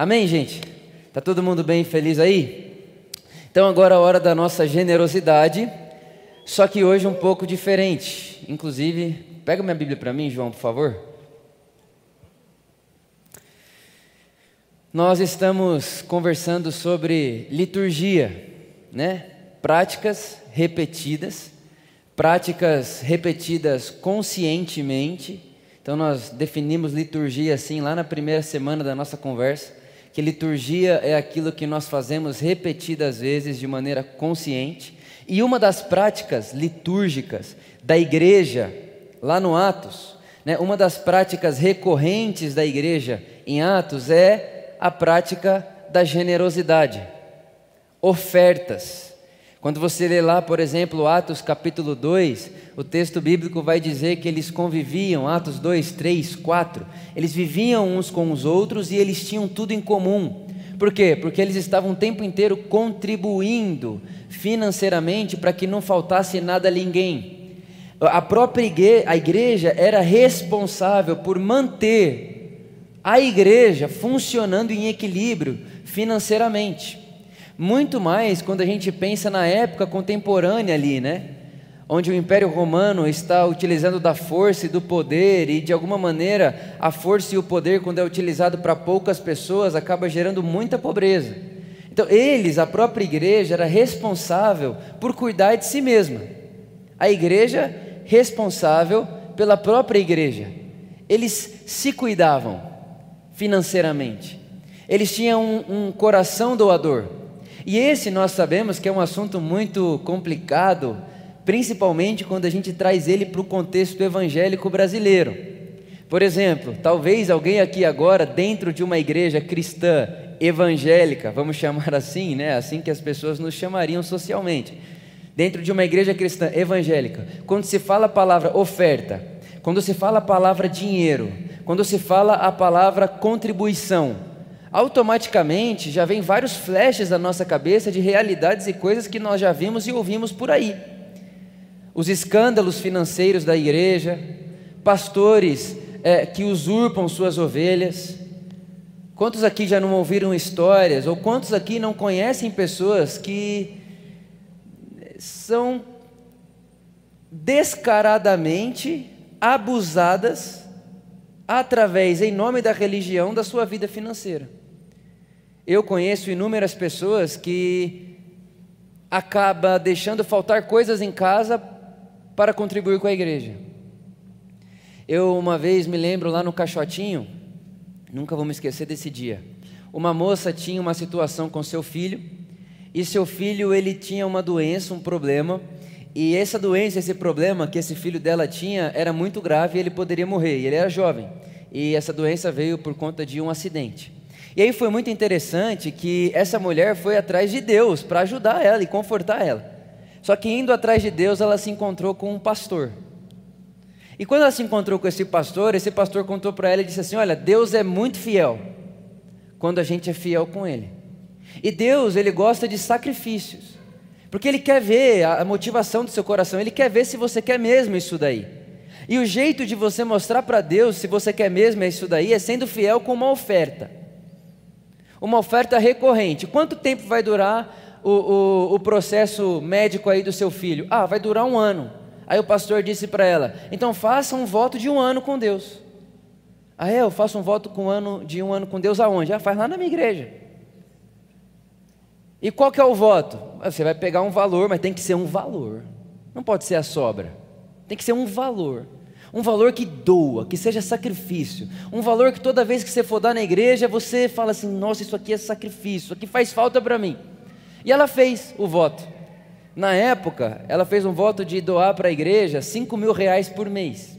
Amém, gente? Tá todo mundo bem feliz aí? Então agora é a hora da nossa generosidade, só que hoje um pouco diferente. Inclusive, pega minha Bíblia para mim, João, por favor. Nós estamos conversando sobre liturgia, né? Práticas repetidas, práticas repetidas conscientemente. Então nós definimos liturgia assim lá na primeira semana da nossa conversa, que liturgia é aquilo que nós fazemos repetidas vezes de maneira consciente. E uma das práticas litúrgicas da igreja lá no Atos, né, uma das práticas recorrentes da igreja em Atos é a prática da generosidade, ofertas. Quando você lê lá, por exemplo, Atos capítulo 2, o texto bíblico vai dizer que eles conviviam, Atos 2, 3, 4, eles viviam uns com os outros e eles tinham tudo em comum. Por quê? Porque eles estavam o tempo inteiro contribuindo financeiramente para que não faltasse nada a ninguém. A própria igreja, a igreja era responsável por manter a igreja funcionando em equilíbrio financeiramente. Muito mais quando a gente pensa na época contemporânea ali, né? Onde o Império Romano está utilizando da força e do poder, e de alguma maneira a força e o poder, quando é utilizado para poucas pessoas, acaba gerando muita pobreza. Então, eles, a própria igreja, era responsável por cuidar de si mesma. A igreja, responsável pela própria igreja. Eles se cuidavam financeiramente. Eles tinham um, um coração doador. E esse nós sabemos que é um assunto muito complicado, principalmente quando a gente traz ele para o contexto evangélico brasileiro. Por exemplo, talvez alguém aqui agora, dentro de uma igreja cristã evangélica, vamos chamar assim, né? Assim que as pessoas nos chamariam socialmente. Dentro de uma igreja cristã evangélica, quando se fala a palavra oferta, quando se fala a palavra dinheiro, quando se fala a palavra contribuição, automaticamente já vem vários flashes na nossa cabeça de realidades e coisas que nós já vimos e ouvimos por aí. Os escândalos financeiros da igreja, pastores é, que usurpam suas ovelhas. Quantos aqui já não ouviram histórias, ou quantos aqui não conhecem pessoas que são descaradamente abusadas através, em nome da religião, da sua vida financeira. Eu conheço inúmeras pessoas que acaba deixando faltar coisas em casa para contribuir com a igreja. Eu uma vez me lembro lá no Caixotinho, nunca vou me esquecer desse dia. Uma moça tinha uma situação com seu filho e seu filho ele tinha uma doença, um problema e essa doença, esse problema que esse filho dela tinha era muito grave e ele poderia morrer. E ele era jovem. E essa doença veio por conta de um acidente. E aí foi muito interessante que essa mulher foi atrás de Deus para ajudar ela e confortar ela. Só que indo atrás de Deus, ela se encontrou com um pastor. E quando ela se encontrou com esse pastor, esse pastor contou para ela e disse assim: Olha, Deus é muito fiel quando a gente é fiel com Ele. E Deus, Ele gosta de sacrifícios. Porque Ele quer ver a motivação do seu coração, Ele quer ver se você quer mesmo isso daí. E o jeito de você mostrar para Deus se você quer mesmo isso daí é sendo fiel com uma oferta. Uma oferta recorrente. Quanto tempo vai durar o, o, o processo médico aí do seu filho? Ah, vai durar um ano. Aí o pastor disse para ela: então faça um voto de um ano com Deus. Ah, é? Eu faço um voto com um ano, de um ano com Deus aonde? Ah, faz lá na minha igreja. E qual que é o voto? Você vai pegar um valor, mas tem que ser um valor. Não pode ser a sobra. Tem que ser um valor. Um valor que doa, que seja sacrifício. Um valor que toda vez que você for dar na igreja, você fala assim: nossa, isso aqui é sacrifício, isso aqui faz falta para mim. E ela fez o voto. Na época, ela fez um voto de doar para a igreja 5 mil reais por mês.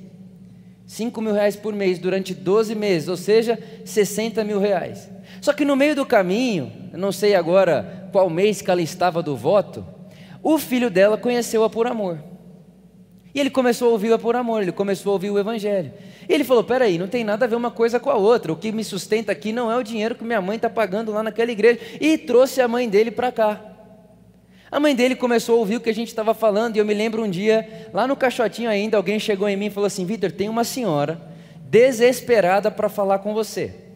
5 mil reais por mês durante 12 meses, ou seja, 60 mil reais. Só que no meio do caminho, não sei agora qual mês que ela estava do voto, o filho dela conheceu-a por amor. E ele começou a ouvir-a por amor, ele começou a ouvir o Evangelho. E ele falou: peraí, não tem nada a ver uma coisa com a outra. O que me sustenta aqui não é o dinheiro que minha mãe está pagando lá naquela igreja. E trouxe a mãe dele para cá. A mãe dele começou a ouvir o que a gente estava falando, e eu me lembro um dia, lá no caixotinho ainda, alguém chegou em mim e falou assim: Vitor, tem uma senhora desesperada para falar com você.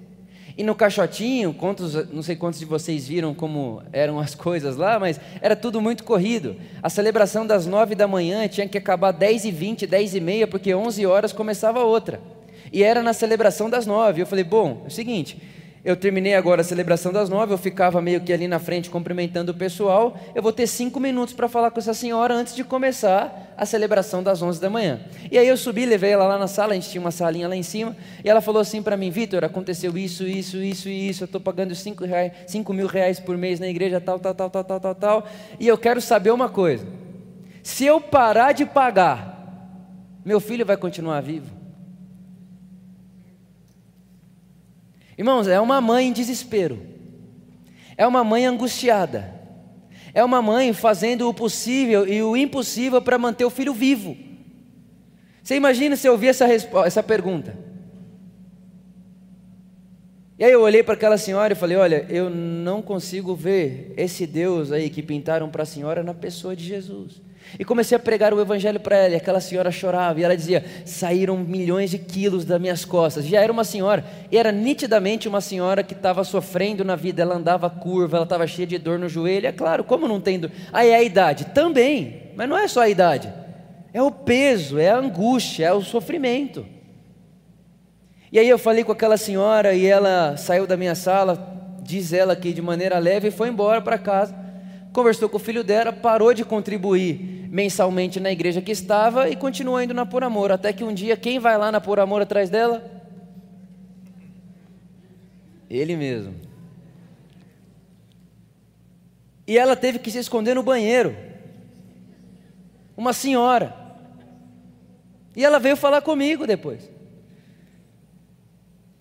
E no caixotinho, quantos, não sei quantos de vocês viram como eram as coisas lá, mas era tudo muito corrido. A celebração das nove da manhã tinha que acabar dez e vinte, dez e meia, porque onze horas começava outra. E era na celebração das nove. Eu falei, bom, é o seguinte, eu terminei agora a celebração das nove, eu ficava meio que ali na frente cumprimentando o pessoal. Eu vou ter cinco minutos para falar com essa senhora antes de começar a celebração das onze da manhã. E aí eu subi, levei ela lá na sala, a gente tinha uma salinha lá em cima, e ela falou assim para mim: Vitor, aconteceu isso, isso, isso e isso, eu estou pagando cinco, reais, cinco mil reais por mês na igreja, tal, tal, tal, tal, tal, tal, tal, e eu quero saber uma coisa: se eu parar de pagar, meu filho vai continuar vivo? Irmãos, é uma mãe em desespero, é uma mãe angustiada, é uma mãe fazendo o possível e o impossível para manter o filho vivo. Você imagina se eu ouvir essa, essa pergunta? E aí eu olhei para aquela senhora e falei: Olha, eu não consigo ver esse Deus aí que pintaram para a senhora na pessoa de Jesus. E comecei a pregar o evangelho para ela, e aquela senhora chorava, e ela dizia: saíram milhões de quilos das minhas costas. Já era uma senhora, e era nitidamente uma senhora que estava sofrendo na vida, ela andava curva, ela estava cheia de dor no joelho. É claro, como não tem dor? Aí é a idade, também, mas não é só a idade, é o peso, é a angústia, é o sofrimento. E aí eu falei com aquela senhora, e ela saiu da minha sala, diz ela aqui de maneira leve, e foi embora para casa conversou com o filho dela, parou de contribuir mensalmente na igreja que estava e continuou indo na Por Amor. Até que um dia, quem vai lá na Por Amor atrás dela? Ele mesmo. E ela teve que se esconder no banheiro. Uma senhora. E ela veio falar comigo depois.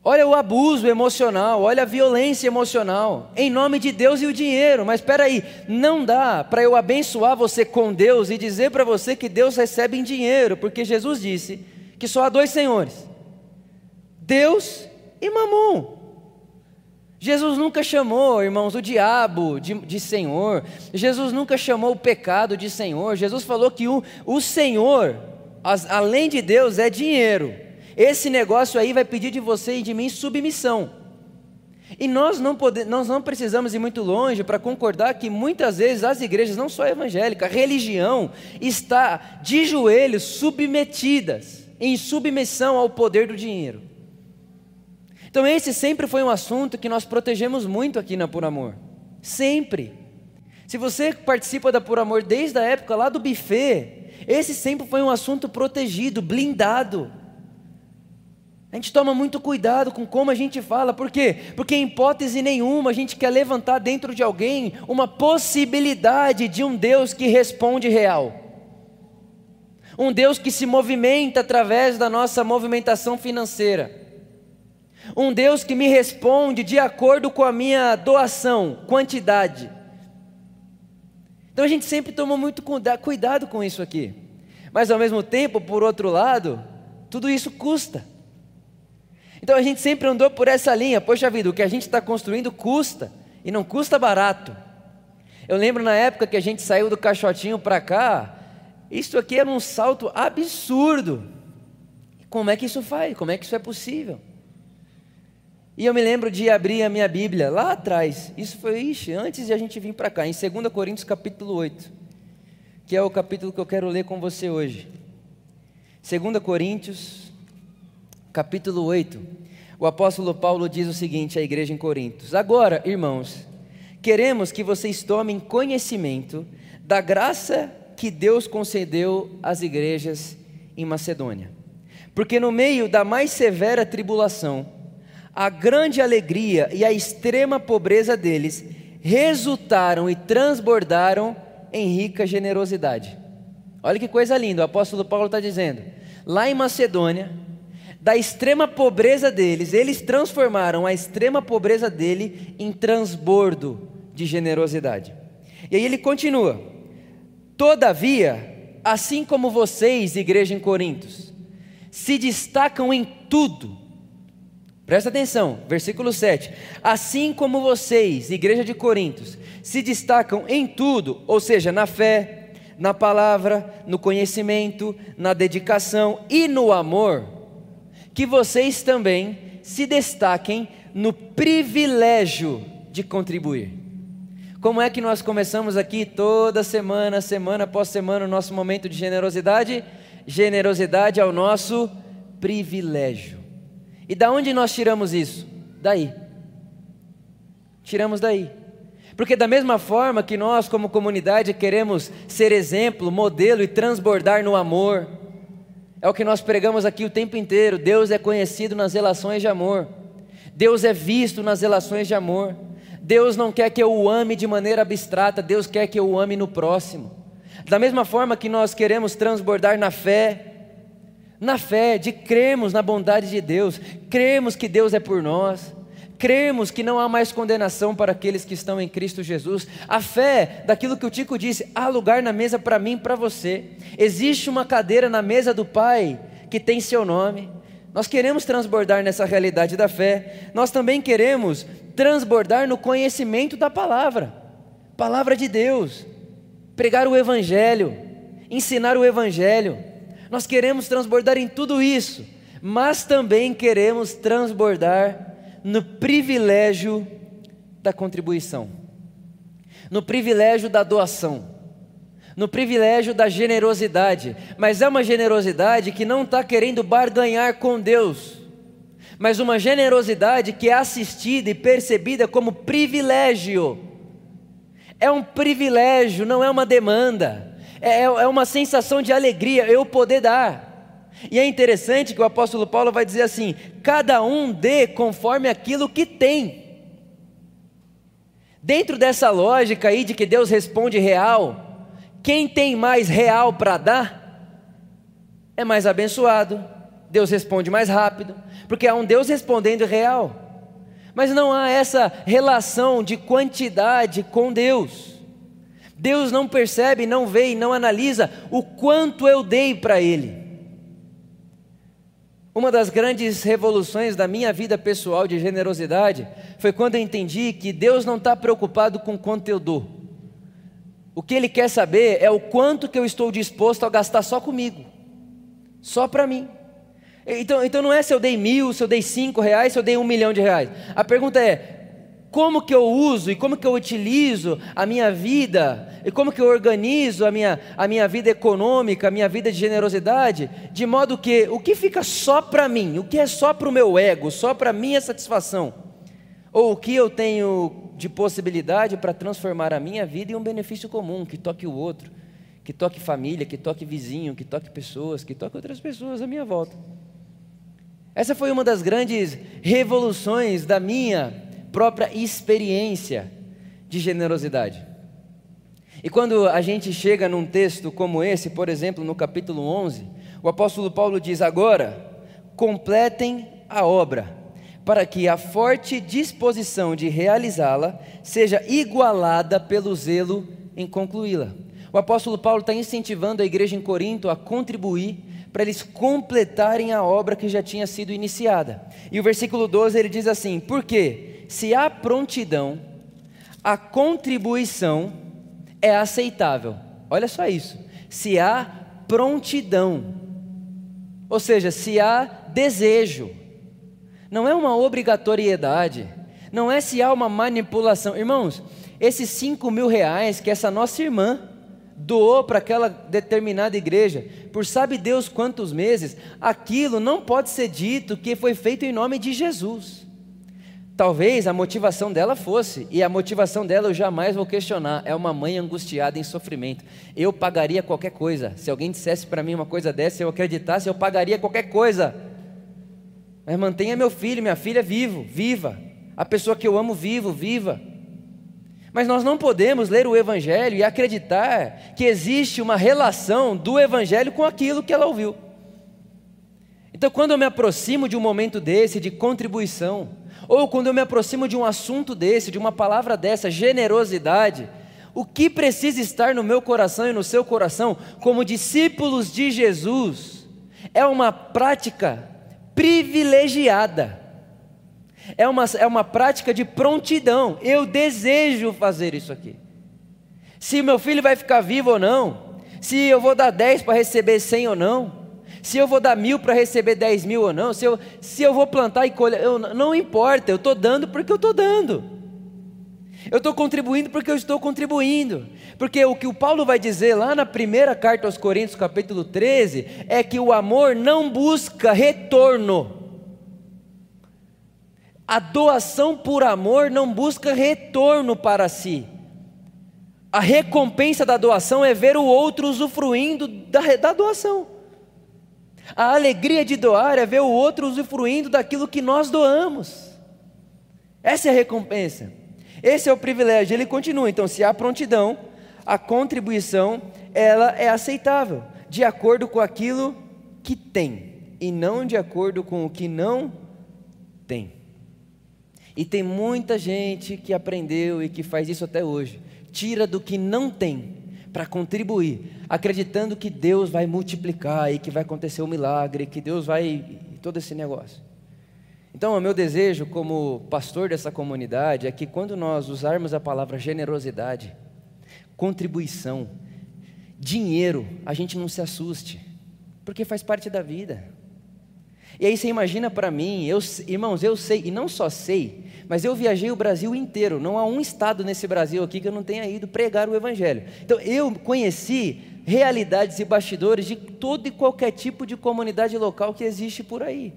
Olha o abuso emocional, olha a violência emocional, em nome de Deus e o dinheiro. Mas espera aí, não dá para eu abençoar você com Deus e dizer para você que Deus recebe em dinheiro, porque Jesus disse que só há dois senhores: Deus e Mamon. Jesus nunca chamou, irmãos, o diabo de, de, Senhor. Jesus nunca chamou o pecado de Senhor. Jesus falou que o, o Senhor, as, além de Deus, é dinheiro. Esse negócio aí vai pedir de você e de mim submissão. E nós não, pode, nós não precisamos ir muito longe para concordar que muitas vezes as igrejas, não só evangélicas, a religião está de joelhos submetidas, em submissão ao poder do dinheiro. Então, esse sempre foi um assunto que nós protegemos muito aqui na Por Amor. Sempre. Se você participa da Por Amor desde a época lá do buffet, esse sempre foi um assunto protegido, blindado. A gente toma muito cuidado com como a gente fala, por quê? Porque em hipótese nenhuma a gente quer levantar dentro de alguém uma possibilidade de um Deus que responde real. Um Deus que se movimenta através da nossa movimentação financeira. Um Deus que me responde de acordo com a minha doação, quantidade. Então a gente sempre toma muito cuidado com isso aqui. Mas ao mesmo tempo, por outro lado, tudo isso custa. Então a gente sempre andou por essa linha. Poxa vida, o que a gente está construindo custa, e não custa barato. Eu lembro na época que a gente saiu do caixotinho para cá, isso aqui era um salto absurdo. Como é que isso faz? Como é que isso é possível? E eu me lembro de abrir a minha Bíblia lá atrás. Isso foi ixi, antes de a gente vir para cá, em 2 Coríntios capítulo 8, que é o capítulo que eu quero ler com você hoje. 2 Coríntios capítulo 8, o apóstolo Paulo diz o seguinte à igreja em Corintos: Agora, irmãos, queremos que vocês tomem conhecimento da graça que Deus concedeu às igrejas em Macedônia. Porque no meio da mais severa tribulação, a grande alegria e a extrema pobreza deles resultaram e transbordaram em rica generosidade. Olha que coisa linda, o apóstolo Paulo está dizendo. Lá em Macedônia, da extrema pobreza deles, eles transformaram a extrema pobreza dele em transbordo de generosidade. E aí ele continua: Todavia, assim como vocês, igreja em Corintos, se destacam em tudo, presta atenção, versículo 7. Assim como vocês, igreja de Corintos, se destacam em tudo, ou seja, na fé, na palavra, no conhecimento, na dedicação e no amor, que vocês também se destaquem no privilégio de contribuir. Como é que nós começamos aqui toda semana, semana após semana, o nosso momento de generosidade? Generosidade é o nosso privilégio. E da onde nós tiramos isso? Daí. Tiramos daí. Porque, da mesma forma que nós, como comunidade, queremos ser exemplo, modelo e transbordar no amor, é o que nós pregamos aqui o tempo inteiro. Deus é conhecido nas relações de amor, Deus é visto nas relações de amor. Deus não quer que eu o ame de maneira abstrata, Deus quer que eu o ame no próximo. Da mesma forma que nós queremos transbordar na fé, na fé de cremos na bondade de Deus, cremos que Deus é por nós, cremos que não há mais condenação para aqueles que estão em Cristo Jesus. A fé, daquilo que o Tico disse, há lugar na mesa para mim e para você. Existe uma cadeira na mesa do Pai que tem seu nome. Nós queremos transbordar nessa realidade da fé. Nós também queremos transbordar no conhecimento da palavra, palavra de Deus, pregar o Evangelho, ensinar o Evangelho. Nós queremos transbordar em tudo isso, mas também queremos transbordar no privilégio da contribuição, no privilégio da doação, no privilégio da generosidade, mas é uma generosidade que não está querendo barganhar com Deus, mas uma generosidade que é assistida e percebida como privilégio. É um privilégio, não é uma demanda, é, é, é uma sensação de alegria eu poder dar. E é interessante que o apóstolo Paulo vai dizer assim: cada um dê conforme aquilo que tem. Dentro dessa lógica aí de que Deus responde real, quem tem mais real para dar é mais abençoado. Deus responde mais rápido, porque há um Deus respondendo real. Mas não há essa relação de quantidade com Deus. Deus não percebe, não vê e não analisa o quanto eu dei para Ele. Uma das grandes revoluções da minha vida pessoal de generosidade foi quando eu entendi que Deus não está preocupado com quanto eu dou. O que Ele quer saber é o quanto que eu estou disposto a gastar só comigo, só para mim. Então, então não é se eu dei mil, se eu dei cinco reais, se eu dei um milhão de reais. A pergunta é: como que eu uso e como que eu utilizo a minha vida? E como que eu organizo a minha, a minha vida econômica, a minha vida de generosidade, de modo que o que fica só para mim, o que é só para o meu ego, só para minha satisfação, ou o que eu tenho de possibilidade para transformar a minha vida em um benefício comum, que toque o outro, que toque família, que toque vizinho, que toque pessoas, que toque outras pessoas à minha volta. Essa foi uma das grandes revoluções da minha própria experiência de generosidade. E quando a gente chega num texto como esse, por exemplo, no capítulo 11, o apóstolo Paulo diz: Agora, completem a obra, para que a forte disposição de realizá-la seja igualada pelo zelo em concluí-la. O apóstolo Paulo está incentivando a igreja em Corinto a contribuir para eles completarem a obra que já tinha sido iniciada. E o versículo 12 ele diz assim: Por quê? Se há prontidão, a contribuição é aceitável. Olha só isso. Se há prontidão, ou seja, se há desejo, não é uma obrigatoriedade, não é se há uma manipulação. Irmãos, esses cinco mil reais que essa nossa irmã doou para aquela determinada igreja, por sabe Deus quantos meses, aquilo não pode ser dito que foi feito em nome de Jesus. Talvez a motivação dela fosse, e a motivação dela eu jamais vou questionar, é uma mãe angustiada em sofrimento. Eu pagaria qualquer coisa. Se alguém dissesse para mim uma coisa dessa, eu acreditasse, eu pagaria qualquer coisa. Mas mantenha meu filho, minha filha vivo, viva. A pessoa que eu amo vivo, viva. Mas nós não podemos ler o Evangelho e acreditar que existe uma relação do Evangelho com aquilo que ela ouviu. Então, quando eu me aproximo de um momento desse, de contribuição, ou quando eu me aproximo de um assunto desse, de uma palavra dessa, generosidade, o que precisa estar no meu coração e no seu coração, como discípulos de Jesus, é uma prática privilegiada, é uma, é uma prática de prontidão. Eu desejo fazer isso aqui. Se meu filho vai ficar vivo ou não, se eu vou dar 10 para receber 100 ou não, Se eu vou dar mil para receber dez mil ou não, se eu, se eu vou plantar e colher, eu, não importa, eu estou dando porque eu estou dando. Eu estou contribuindo porque eu estou contribuindo. Porque o que o Paulo vai dizer lá na primeira carta aos Coríntios, capítulo 13, é que o amor não busca retorno. A doação por amor não busca retorno para si. A recompensa da doação é ver o outro usufruindo da, da doação. A alegria de doar é ver o outro usufruindo daquilo que nós doamos. Essa é a recompensa. Esse é o privilégio. Ele continua. Então, se há prontidão, a contribuição ela é aceitável, de acordo com aquilo que tem e não de acordo com o que não tem. E tem muita gente que aprendeu e que faz isso até hoje. Tira do que não tem para contribuir, acreditando que Deus vai multiplicar e que vai acontecer um milagre, que Deus vai. todo esse negócio. Então, o meu desejo como pastor dessa comunidade é que quando nós usarmos a palavra generosidade, contribuição, dinheiro, a gente não se assuste, porque faz parte da vida. E aí você imagina para mim, eu, irmãos, eu sei, e não só sei, mas eu viajei o Brasil inteiro, não há um estado nesse Brasil aqui que eu não tenha ido pregar o Evangelho. Então eu conheci realidades e bastidores de todo e qualquer tipo de comunidade local que existe por aí.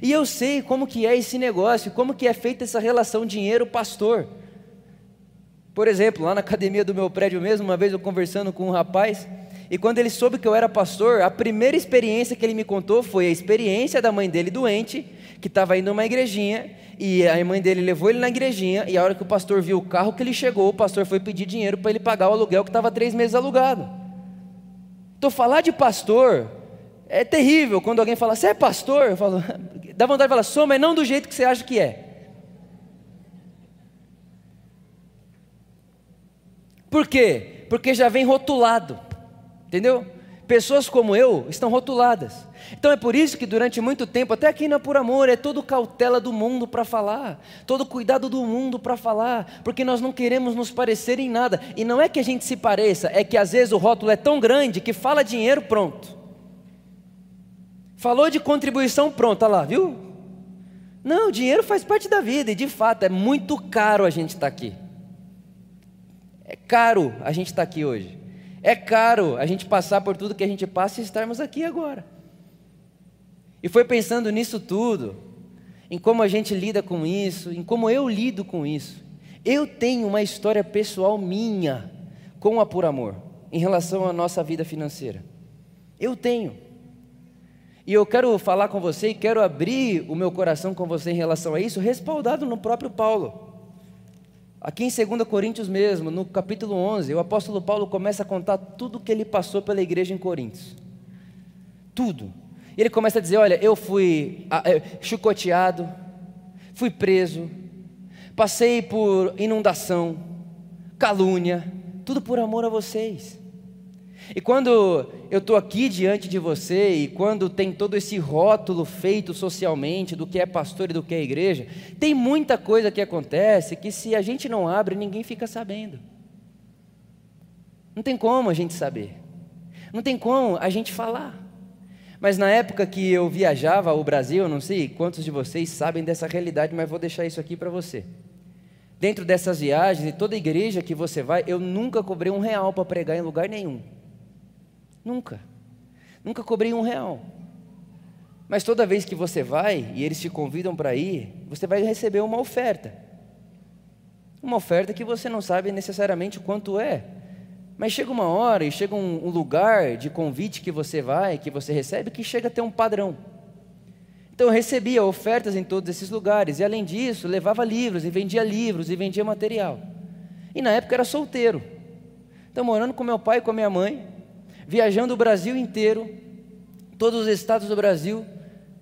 E eu sei como que é esse negócio, como que é feita essa relação dinheiro-pastor. Por exemplo, lá na academia do meu prédio mesmo, uma vez eu conversando com um rapaz, e quando ele soube que eu era pastor, a primeira experiência que ele me contou foi a experiência da mãe dele doente, que estava indo numa igrejinha, e a mãe dele levou ele na igrejinha, e a hora que o pastor viu o carro que ele chegou, o pastor foi pedir dinheiro para ele pagar o aluguel que estava três meses alugado. Então, falar de pastor é terrível quando alguém fala, você é pastor? Eu falo, dá vontade de falar, sou, mas não do jeito que você acha que é. Por quê? Porque já vem rotulado, entendeu? Pessoas como eu estão rotuladas. Então é por isso que durante muito tempo, até aqui na Por Amor, é todo cautela do mundo para falar, todo cuidado do mundo para falar, porque nós não queremos nos parecer em nada. E não é que a gente se pareça, é que às vezes o rótulo é tão grande que fala dinheiro, pronto. Falou de contribuição, pronto, olha lá, viu? Não, dinheiro faz parte da vida e de fato é muito caro a gente estar tá aqui. É caro a gente estar tá aqui hoje. É caro a gente passar por tudo que a gente passa e estarmos aqui agora. E foi pensando nisso tudo, em como a gente lida com isso, em como eu lido com isso. Eu tenho uma história pessoal minha com a Por Amor, em relação à nossa vida financeira. Eu tenho. E eu quero falar com você e quero abrir o meu coração com você em relação a isso, respaldado no próprio Paulo. Aqui em 2 Coríntios mesmo, no capítulo 11, o apóstolo Paulo começa a contar tudo o que ele passou pela igreja em Coríntios. Tudo. E ele começa a dizer: Olha, eu fui é, chicoteado, fui preso, passei por inundação, calúnia, tudo por amor a vocês. E quando eu estou aqui diante de você, e quando tem todo esse rótulo feito socialmente do que é pastor e do que é igreja, tem muita coisa que acontece que se a gente não abre, ninguém fica sabendo. Não tem como a gente saber. Não tem como a gente falar. Mas na época que eu viajava ao Brasil, não sei quantos de vocês sabem dessa realidade, mas vou deixar isso aqui para você. Dentro dessas viagens e toda igreja que você vai, eu nunca cobrei um real para pregar em lugar nenhum. Nunca. Nunca cobrei um real. Mas toda vez que você vai e eles te convidam para ir, você vai receber uma oferta. Uma oferta que você não sabe necessariamente quanto é. Mas chega uma hora e chega um, um lugar de convite que você vai, que você recebe, que chega a ter um padrão. Então eu recebia ofertas em todos esses lugares, e além disso, levava livros, e vendia livros, e vendia material. E na época era solteiro. Então, morando com meu pai e com a minha mãe, viajando o Brasil inteiro, todos os estados do Brasil,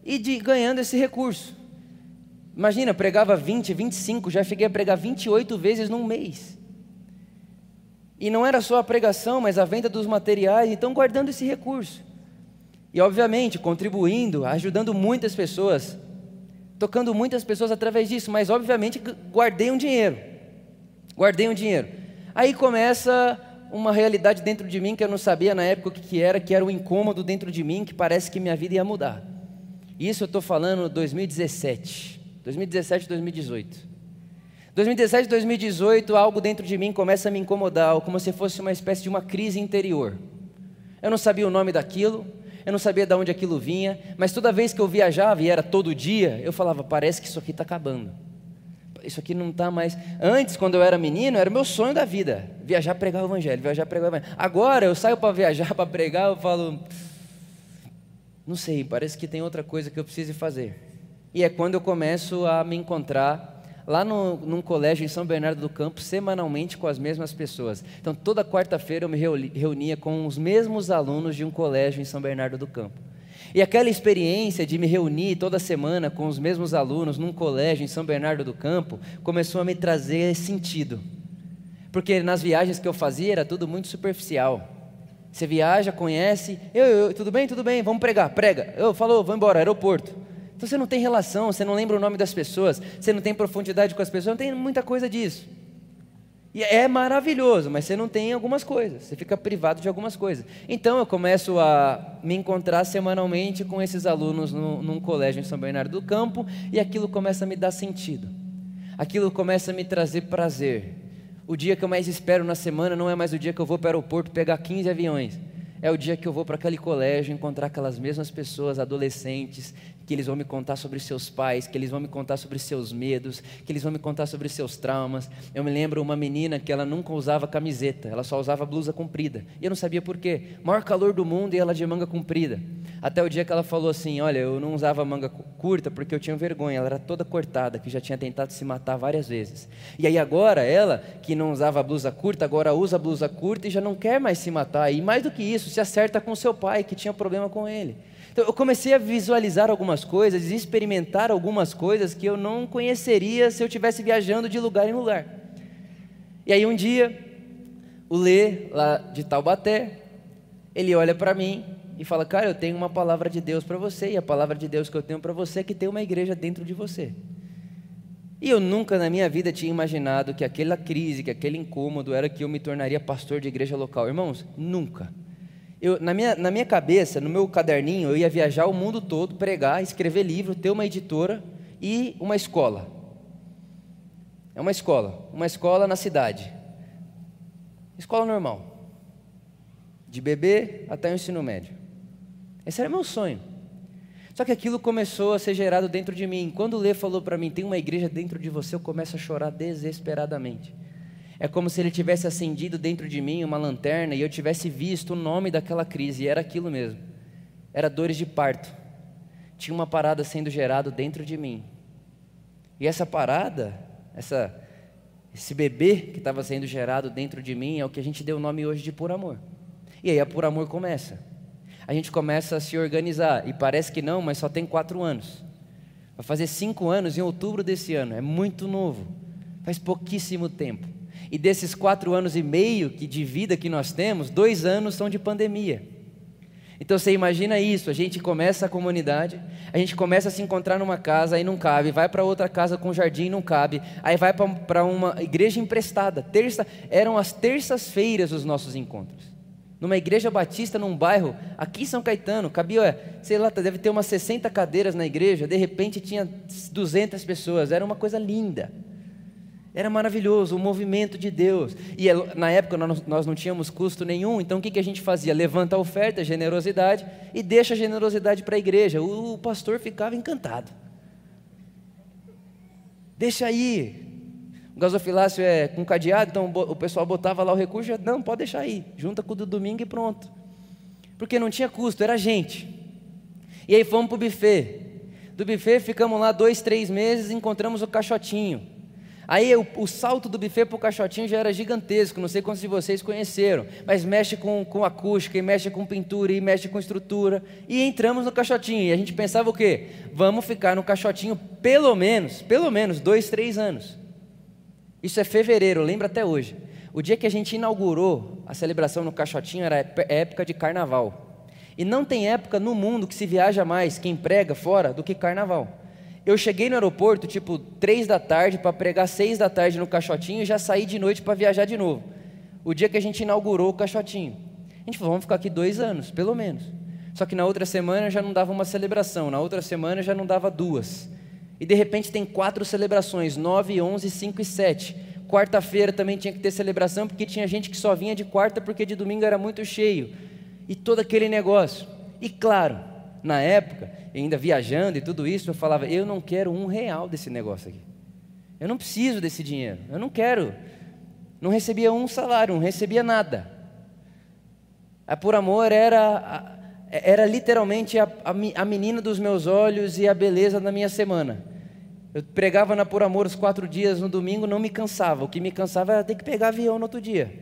e de, ganhando esse recurso. Imagina, pregava 20, 25, já cheguei a pregar 28 vezes num mês. E não era só a pregação, mas a venda dos materiais, então guardando esse recurso. E obviamente contribuindo, ajudando muitas pessoas, tocando muitas pessoas através disso, mas obviamente guardei um dinheiro. Guardei um dinheiro. Aí começa uma realidade dentro de mim que eu não sabia na época o que, que era, que era um incômodo dentro de mim, que parece que minha vida ia mudar. Isso eu estou falando 2017, 2017, 2018. 2017, 2018, algo dentro de mim começa a me incomodar, como se fosse uma espécie de uma crise interior. Eu não sabia o nome daquilo, eu não sabia de onde aquilo vinha, mas toda vez que eu viajava, e era todo dia, eu falava: parece que isso aqui está acabando. Isso aqui não está mais. Antes, quando eu era menino, era o meu sonho da vida: viajar, pregar o Evangelho, viajar, pregar o Evangelho. Agora, eu saio para viajar, para pregar, eu falo: não sei, parece que tem outra coisa que eu preciso fazer. E é quando eu começo a me encontrar lá no, num colégio em São Bernardo do Campo, semanalmente com as mesmas pessoas. Então, toda quarta-feira eu me reunia com os mesmos alunos de um colégio em São Bernardo do Campo. E aquela experiência de me reunir toda semana com os mesmos alunos num colégio em São Bernardo do Campo começou a me trazer sentido. Porque nas viagens que eu fazia era tudo muito superficial. Você viaja, conhece, eu, eu, tudo bem, tudo bem, vamos pregar, prega. Eu falou, vou embora, aeroporto. Então você não tem relação, você não lembra o nome das pessoas, você não tem profundidade com as pessoas, não tem muita coisa disso. E é maravilhoso, mas você não tem algumas coisas, você fica privado de algumas coisas. Então eu começo a me encontrar semanalmente com esses alunos no, num colégio em São Bernardo do Campo e aquilo começa a me dar sentido, aquilo começa a me trazer prazer. O dia que eu mais espero na semana não é mais o dia que eu vou para o aeroporto pegar 15 aviões, é o dia que eu vou para aquele colégio encontrar aquelas mesmas pessoas, adolescentes, que eles vão me contar sobre seus pais, que eles vão me contar sobre seus medos, que eles vão me contar sobre seus traumas. Eu me lembro uma menina que ela nunca usava camiseta, ela só usava blusa comprida. E eu não sabia por quê. Maior calor do mundo e ela de manga comprida. Até o dia que ela falou assim: Olha, eu não usava manga curta porque eu tinha vergonha, ela era toda cortada, que já tinha tentado se matar várias vezes. E aí agora, ela, que não usava blusa curta, agora usa blusa curta e já não quer mais se matar. E mais do que isso, se acerta com seu pai, que tinha problema com ele. Então eu comecei a visualizar algumas coisas, experimentar algumas coisas que eu não conheceria se eu estivesse viajando de lugar em lugar. E aí um dia, o Lê, lá de Taubaté, ele olha para mim e fala: Cara, eu tenho uma palavra de Deus para você, e a palavra de Deus que eu tenho para você é que tem uma igreja dentro de você. E eu nunca na minha vida tinha imaginado que aquela crise, que aquele incômodo era que eu me tornaria pastor de igreja local. Irmãos, nunca. Eu, na, minha, na minha cabeça, no meu caderninho, eu ia viajar o mundo todo, pregar, escrever livro, ter uma editora e uma escola. É uma escola, uma escola na cidade. Escola normal. De bebê até o ensino médio. Esse era meu sonho. Só que aquilo começou a ser gerado dentro de mim. Quando o Lê falou para mim, tem uma igreja dentro de você, eu começo a chorar desesperadamente. É como se ele tivesse acendido dentro de mim uma lanterna e eu tivesse visto o nome daquela crise, e era aquilo mesmo. Era dores de parto. Tinha uma parada sendo gerada dentro de mim. E essa parada, essa, esse bebê que estava sendo gerado dentro de mim é o que a gente deu o nome hoje de por amor. E aí a por amor começa. A gente começa a se organizar, e parece que não, mas só tem quatro anos. Vai fazer cinco anos em outubro desse ano, é muito novo, faz pouquíssimo tempo. E desses quatro anos e meio que de vida que nós temos, dois anos são de pandemia. Então você imagina isso, a gente começa a comunidade, a gente começa a se encontrar numa casa, aí não cabe, vai para outra casa com jardim, não cabe, aí vai para uma igreja emprestada. Terça, eram as terças-feiras os nossos encontros. Numa igreja batista, num bairro, aqui em São Caetano, cabia, sei lá, deve ter umas 60 cadeiras na igreja, de repente tinha 200 pessoas, era uma coisa linda. Era maravilhoso, o movimento de Deus. E é, na época nós não tínhamos custo nenhum, então o que a gente fazia? Levanta a oferta, a generosidade, e deixa a generosidade para a igreja. O pastor ficava encantado. Deixa aí. O gasofilácio é com cadeado, então o pessoal botava lá o recurso, não, pode deixar aí. Junta com o do domingo e pronto. Porque não tinha custo, era gente. E aí fomos para o buffet. Do buffet ficamos lá dois, três meses, encontramos o caixotinho. Aí o, o salto do buffet para o caixotinho já era gigantesco, não sei quantos de vocês conheceram, mas mexe com, com acústica, e mexe com pintura, e mexe com estrutura. E entramos no caixotinho, e a gente pensava o quê? Vamos ficar no caixotinho pelo menos, pelo menos dois, três anos. Isso é fevereiro, lembro até hoje. O dia que a gente inaugurou a celebração no caixotinho era época de carnaval. E não tem época no mundo que se viaja mais, quem prega fora, do que carnaval. Eu cheguei no aeroporto tipo três da tarde para pregar seis da tarde no caixotinho e já saí de noite para viajar de novo. o dia que a gente inaugurou o caixotinho. A gente falou, vamos ficar aqui dois anos, pelo menos. Só que na outra semana já não dava uma celebração, na outra semana já não dava duas. E de repente tem quatro celebrações, 9, 11, 5 e 7. Quarta-feira também tinha que ter celebração, porque tinha gente que só vinha de quarta porque de domingo era muito cheio. E todo aquele negócio. E claro, na época, ainda viajando e tudo isso, eu falava: eu não quero um real desse negócio aqui. Eu não preciso desse dinheiro. Eu não quero. Não recebia um salário, não recebia nada. A Por Amor era, era literalmente a, a menina dos meus olhos e a beleza da minha semana. Eu pregava na Por Amor os quatro dias no domingo, não me cansava. O que me cansava era ter que pegar avião no outro dia.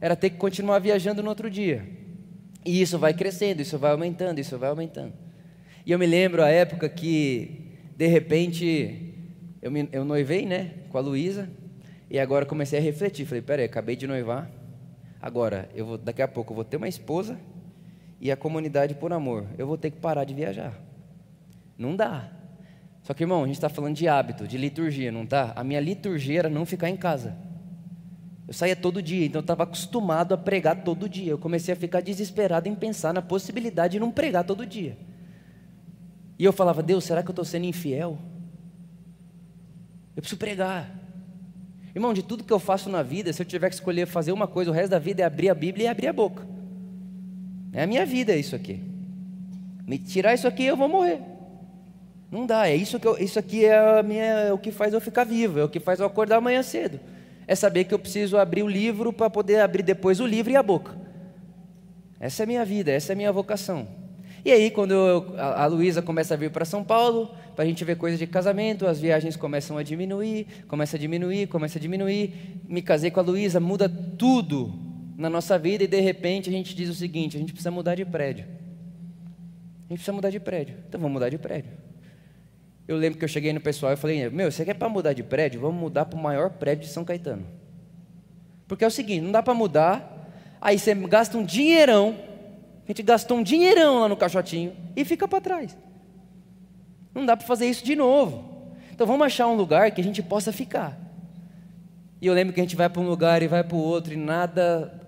Era ter que continuar viajando no outro dia. E isso vai crescendo, isso vai aumentando, isso vai aumentando. E eu me lembro a época que, de repente, eu, me, eu noivei, né, com a Luísa, e agora comecei a refletir. Falei, peraí, acabei de noivar, agora, eu vou, daqui a pouco eu vou ter uma esposa e a comunidade por amor. Eu vou ter que parar de viajar. Não dá. Só que, irmão, a gente está falando de hábito, de liturgia, não tá? A minha liturgia era não ficar em casa. Eu saía todo dia, então eu estava acostumado a pregar todo dia. Eu comecei a ficar desesperado em pensar na possibilidade de não pregar todo dia. E eu falava, Deus, será que eu estou sendo infiel? Eu preciso pregar. Irmão, de tudo que eu faço na vida, se eu tiver que escolher fazer uma coisa, o resto da vida é abrir a Bíblia e abrir a boca. É a minha vida isso aqui. Me tirar isso aqui, eu vou morrer. Não dá, é isso que eu, isso aqui é, minha, é o que faz eu ficar vivo, é o que faz eu acordar amanhã cedo é saber que eu preciso abrir o livro para poder abrir depois o livro e a boca. Essa é a minha vida, essa é a minha vocação. E aí, quando eu, a, Luísa começa a vir para São Paulo, para a gente ver coisas de casamento, as viagens começam a diminuir, começa a diminuir, começa a diminuir. Me casei com a Luísa, muda tudo na nossa vida e de repente a gente diz o seguinte: a gente precisa mudar de prédio. A gente precisa mudar de prédio. Então vamos mudar de prédio. Eu lembro que eu cheguei no pessoal e falei: Meu, você quer para mudar de prédio? Vamos mudar para o maior prédio de São Caetano. Porque é o seguinte: não dá para mudar, aí você gasta um dinheirão. A gente gastou um dinheirão lá no caixotinho e fica para trás. Não dá para fazer isso de novo. Então vamos achar um lugar que a gente possa ficar. E eu lembro que a gente vai para um lugar e vai para o outro e nada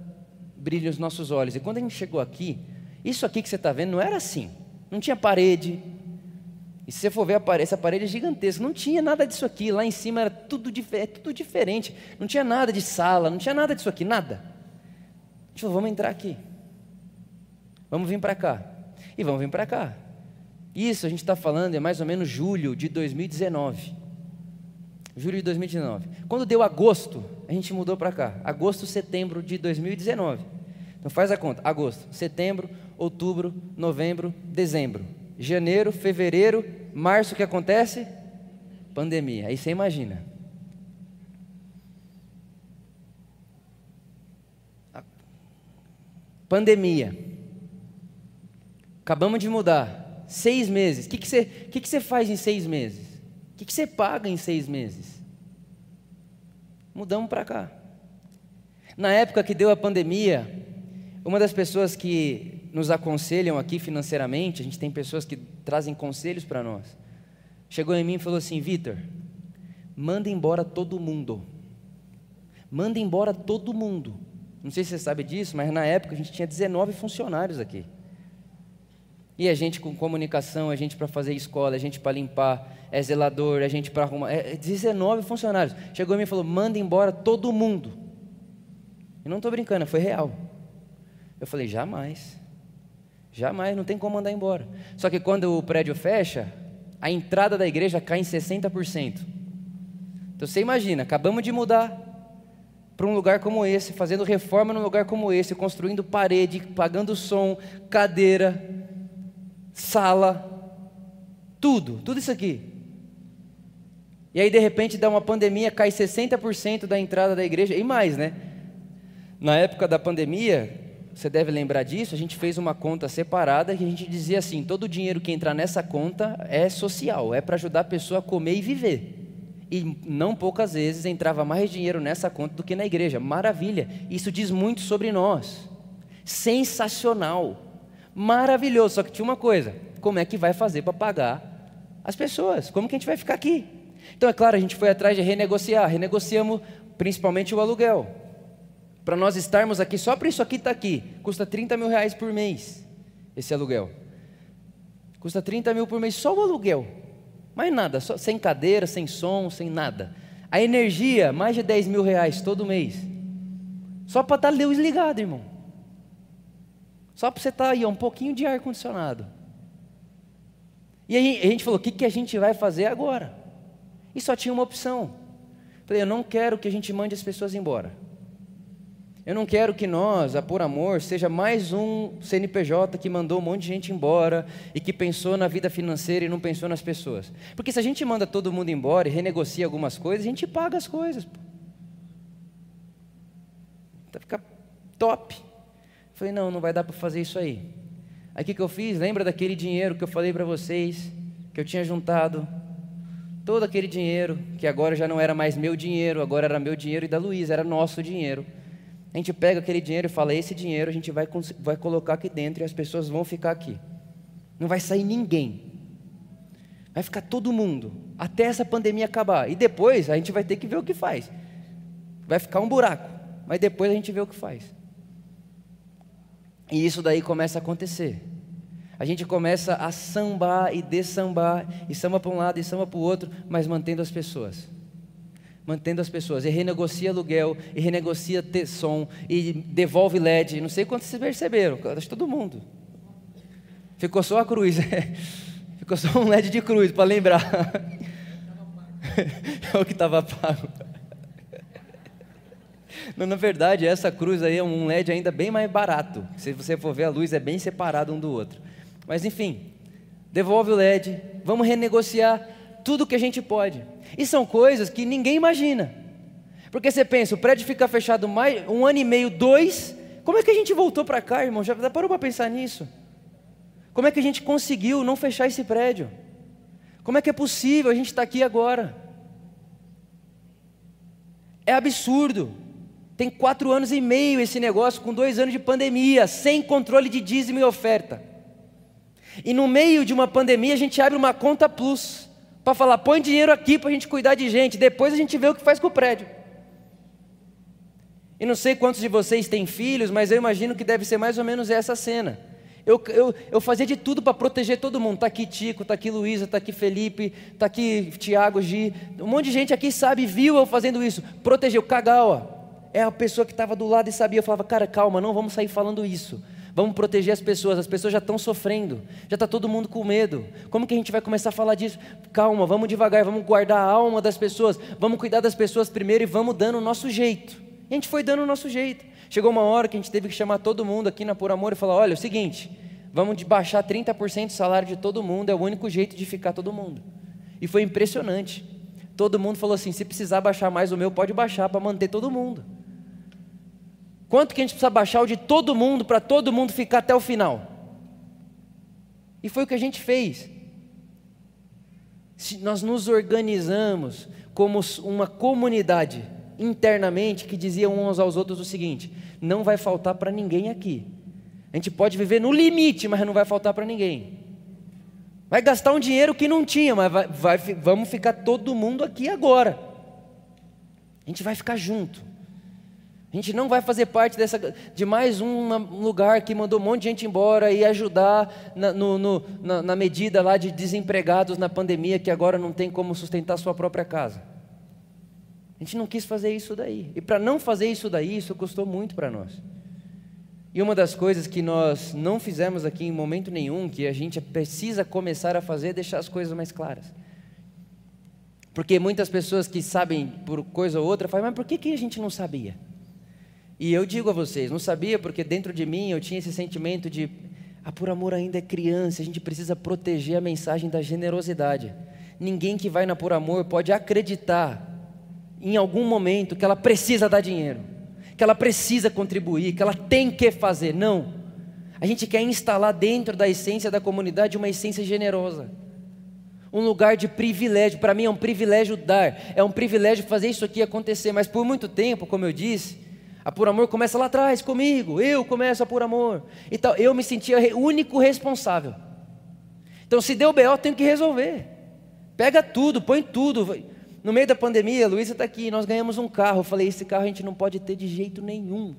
brilha os nossos olhos. E quando a gente chegou aqui, isso aqui que você está vendo não era assim. Não tinha parede, e se você for ver a parede, essa parede é gigantesca, não tinha nada disso aqui, lá em cima era tudo, é tudo diferente, não tinha nada de sala, não tinha nada disso aqui, nada. A gente falou, vamos entrar aqui, vamos vir para cá, e vamos vir para cá. Isso a gente está falando é mais ou menos julho de 2019. Julho de 2019. Quando deu agosto, a gente mudou para cá. Agosto, setembro de 2019. Então faz a conta. Agosto, setembro, outubro, novembro, dezembro. Janeiro, fevereiro, março, o que acontece? Pandemia. Aí você imagina. Pandemia. Acabamos de mudar. Seis meses. O que, que, você, que, que você faz em seis meses? O que, que você paga em seis meses? Mudamos para cá. Na época que deu a pandemia, uma das pessoas que nos aconselham aqui financeiramente, a gente tem pessoas que trazem conselhos para nós. Chegou em mim e falou assim: Vitor, manda embora todo mundo. Manda embora todo mundo. Não sei se você sabe disso, mas na época a gente tinha 19 funcionários aqui. E a gente com comunicação, a gente para fazer escola, a gente para limpar, é zelador, a gente para arrumar. É 19 funcionários. Chegou em mim e falou: manda embora todo mundo. E não estou brincando, foi real. Eu falei: jamais. Jamais, não tem como mandar embora. Só que quando o prédio fecha, a entrada da igreja cai em 60%. Então você imagina, acabamos de mudar para um lugar como esse, fazendo reforma num lugar como esse, construindo parede, pagando som, cadeira, sala, tudo, tudo isso aqui. E aí de repente dá uma pandemia, cai 60% da entrada da igreja, e mais, né? Na época da pandemia, você deve lembrar disso, a gente fez uma conta separada que a gente dizia assim: todo o dinheiro que entrar nessa conta é social, é para ajudar a pessoa a comer e viver. E não poucas vezes entrava mais dinheiro nessa conta do que na igreja. Maravilha, isso diz muito sobre nós. Sensacional, maravilhoso. Só que tinha uma coisa: como é que vai fazer para pagar as pessoas? Como que a gente vai ficar aqui? Então, é claro, a gente foi atrás de renegociar, renegociamos principalmente o aluguel. Para nós estarmos aqui, só para isso aqui estar tá aqui, custa 30 mil reais por mês, esse aluguel. Custa 30 mil por mês só o aluguel. Mais nada, só, sem cadeira, sem som, sem nada. A energia, mais de 10 mil reais todo mês. Só para estar tá luz ligado, irmão. Só para você estar tá aí, um pouquinho de ar-condicionado. E aí a gente falou: o que, que a gente vai fazer agora? E só tinha uma opção. Falei: eu não quero que a gente mande as pessoas embora. Eu não quero que nós, a Por Amor, seja mais um CNPJ que mandou um monte de gente embora e que pensou na vida financeira e não pensou nas pessoas. Porque se a gente manda todo mundo embora e renegocia algumas coisas, a gente paga as coisas. Vai então ficar top. Falei, não, não vai dar para fazer isso aí. Aí o que, que eu fiz? Lembra daquele dinheiro que eu falei para vocês, que eu tinha juntado? Todo aquele dinheiro, que agora já não era mais meu dinheiro, agora era meu dinheiro e da Luísa, era nosso dinheiro. A gente pega aquele dinheiro e fala: esse dinheiro a gente vai, vai colocar aqui dentro e as pessoas vão ficar aqui. Não vai sair ninguém. Vai ficar todo mundo, até essa pandemia acabar. E depois a gente vai ter que ver o que faz. Vai ficar um buraco, mas depois a gente vê o que faz. E isso daí começa a acontecer. A gente começa a sambar e dessambar, e samba para um lado e samba para o outro, mas mantendo as pessoas mantendo as pessoas, e renegocia aluguel, e renegocia som, e devolve LED. Não sei quantos vocês perceberam, acho que todo mundo. Ficou só a cruz, ficou só um LED de cruz para lembrar. é o que estava pago. Não, na verdade, essa cruz aí é um LED ainda bem mais barato. Se você for ver a luz, é bem separado um do outro. Mas enfim, devolve o LED, vamos renegociar tudo que a gente pode. E são coisas que ninguém imagina. Porque você pensa, o prédio fica fechado mais um ano e meio, dois. Como é que a gente voltou para cá, irmão? Já parou para pensar nisso? Como é que a gente conseguiu não fechar esse prédio? Como é que é possível a gente estar tá aqui agora? É absurdo. Tem quatro anos e meio esse negócio, com dois anos de pandemia, sem controle de dízimo e oferta. E no meio de uma pandemia a gente abre uma conta plus para falar: põe dinheiro aqui para a gente cuidar de gente, depois a gente vê o que faz com o prédio. E não sei quantos de vocês têm filhos, mas eu imagino que deve ser mais ou menos essa cena. Eu, eu, eu fazia de tudo para proteger todo mundo. Está aqui Tico, está aqui Luísa, está aqui Felipe, está aqui Tiago, Gi. Um monte de gente aqui sabe, viu eu fazendo isso. Protegeu. Kagawa é a pessoa que estava do lado e sabia. Eu falava, cara, calma, não vamos sair falando isso. Vamos proteger as pessoas, as pessoas já estão sofrendo, já está todo mundo com medo. Como que a gente vai começar a falar disso? Calma, vamos devagar, vamos guardar a alma das pessoas, vamos cuidar das pessoas primeiro e vamos dando o nosso jeito. E a gente foi dando o nosso jeito. Chegou uma hora que a gente teve que chamar todo mundo aqui na Por Amor e falar: olha, é o seguinte, vamos baixar 30% do salário de todo mundo, é o único jeito de ficar todo mundo. E foi impressionante. Todo mundo falou assim: se precisar baixar mais o meu, pode baixar para manter todo mundo. Quanto que a gente precisa baixar o de todo mundo para todo mundo ficar até o final? E foi o que a gente fez. Se nós nos organizamos como uma comunidade internamente que dizia uns aos outros o seguinte: não vai faltar para ninguém aqui. A gente pode viver no limite, mas não vai faltar para ninguém. Vai gastar um dinheiro que não tinha, mas vai, vai, vamos ficar todo mundo aqui agora. A gente vai ficar junto. A gente não vai fazer parte dessa, de mais um lugar que mandou um monte de gente embora e ajudar na, no, no, na, na medida lá de desempregados na pandemia que agora não tem como sustentar sua própria casa. A gente não quis fazer isso daí. E para não fazer isso daí, isso custou muito para nós. E uma das coisas que nós não fizemos aqui em momento nenhum, que a gente precisa começar a fazer, é deixar as coisas mais claras. Porque muitas pessoas que sabem por coisa ou outra falam, mas por que, que a gente não sabia? E eu digo a vocês, não sabia porque dentro de mim eu tinha esse sentimento de, ah, por amor ainda é criança, a gente precisa proteger a mensagem da generosidade. Ninguém que vai na por amor pode acreditar em algum momento que ela precisa dar dinheiro, que ela precisa contribuir, que ela tem que fazer. Não. A gente quer instalar dentro da essência da comunidade uma essência generosa. Um lugar de privilégio. Para mim é um privilégio dar, é um privilégio fazer isso aqui acontecer. Mas por muito tempo, como eu disse, a por amor começa lá atrás comigo, eu começo a por amor. Então eu me sentia único responsável. Então se deu BO, tenho que resolver. Pega tudo, põe tudo. No meio da pandemia, a Luísa está aqui, nós ganhamos um carro. Eu falei: esse carro a gente não pode ter de jeito nenhum.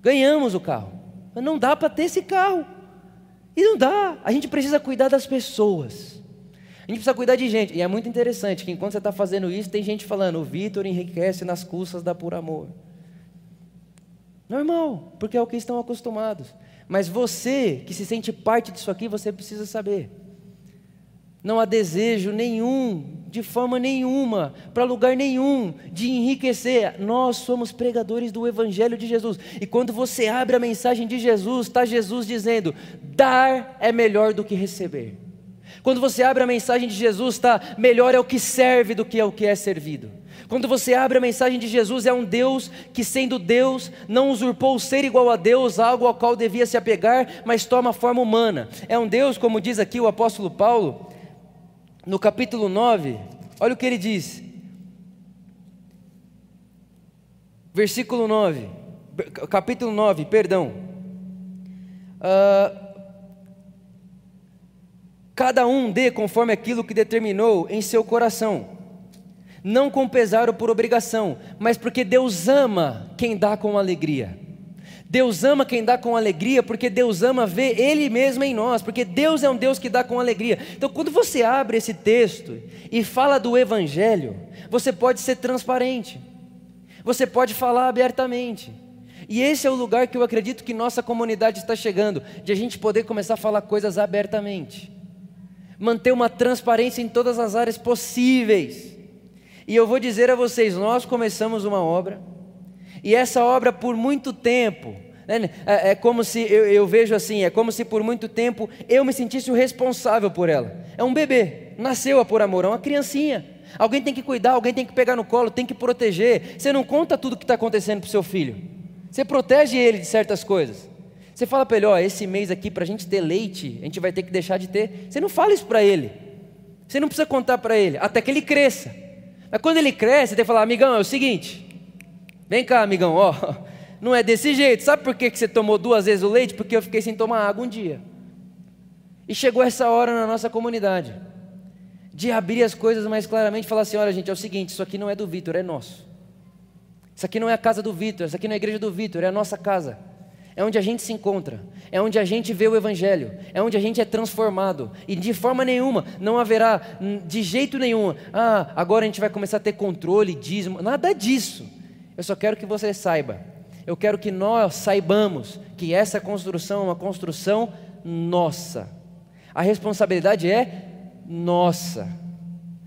Ganhamos o carro, mas não dá para ter esse carro. E não dá. A gente precisa cuidar das pessoas. A gente precisa cuidar de gente. E é muito interessante que enquanto você está fazendo isso, tem gente falando: o Vitor enriquece nas custas da Por Amor. Normal, porque é o que estão acostumados. Mas você que se sente parte disso aqui, você precisa saber. Não há desejo nenhum, de forma nenhuma, para lugar nenhum, de enriquecer. Nós somos pregadores do Evangelho de Jesus. E quando você abre a mensagem de Jesus, está Jesus dizendo: dar é melhor do que receber. Quando você abre a mensagem de Jesus, está melhor é o que serve do que é o que é servido. Quando você abre a mensagem de Jesus, é um Deus que, sendo Deus, não usurpou o ser igual a Deus, algo ao qual devia se apegar, mas toma forma humana. É um Deus, como diz aqui o apóstolo Paulo, no capítulo 9, olha o que ele diz. Versículo 9, capítulo 9, perdão. Uh, cada um dê conforme aquilo que determinou em seu coração não com pesar ou por obrigação, mas porque Deus ama quem dá com alegria. Deus ama quem dá com alegria, porque Deus ama ver Ele mesmo em nós, porque Deus é um Deus que dá com alegria. Então, quando você abre esse texto e fala do Evangelho, você pode ser transparente, você pode falar abertamente. E esse é o lugar que eu acredito que nossa comunidade está chegando, de a gente poder começar a falar coisas abertamente, manter uma transparência em todas as áreas possíveis. E eu vou dizer a vocês: nós começamos uma obra, e essa obra por muito tempo, né, é, é, como se, eu, eu, vejo assim, é como se por muito tempo eu me sentisse o responsável por ela. É um bebê, nasceu a por amor, é uma criancinha. Alguém tem que cuidar, alguém tem que pegar no colo, tem que proteger. Você não conta tudo o que está acontecendo para o seu filho, você protege ele de certas coisas. Você fala para ele: ó, esse mês aqui, para a gente ter leite, a gente vai ter que deixar de ter. Você não fala isso para ele, você não precisa contar para ele, até que ele cresça. Mas quando ele cresce, tem que falar, amigão, é o seguinte, vem cá, amigão, ó, não é desse jeito. Sabe por que você tomou duas vezes o leite? Porque eu fiquei sem tomar água um dia. E chegou essa hora na nossa comunidade de abrir as coisas mais claramente e falar assim: olha, gente, é o seguinte, isso aqui não é do Vitor, é nosso. Isso aqui não é a casa do Vitor, isso aqui não é a igreja do Vitor, é a nossa casa é onde a gente se encontra, é onde a gente vê o Evangelho, é onde a gente é transformado, e de forma nenhuma, não haverá, de jeito nenhum, ah, agora a gente vai começar a ter controle, dízimo, nada disso. Eu só quero que você saiba, eu quero que nós saibamos que essa construção é uma construção nossa, a responsabilidade é nossa,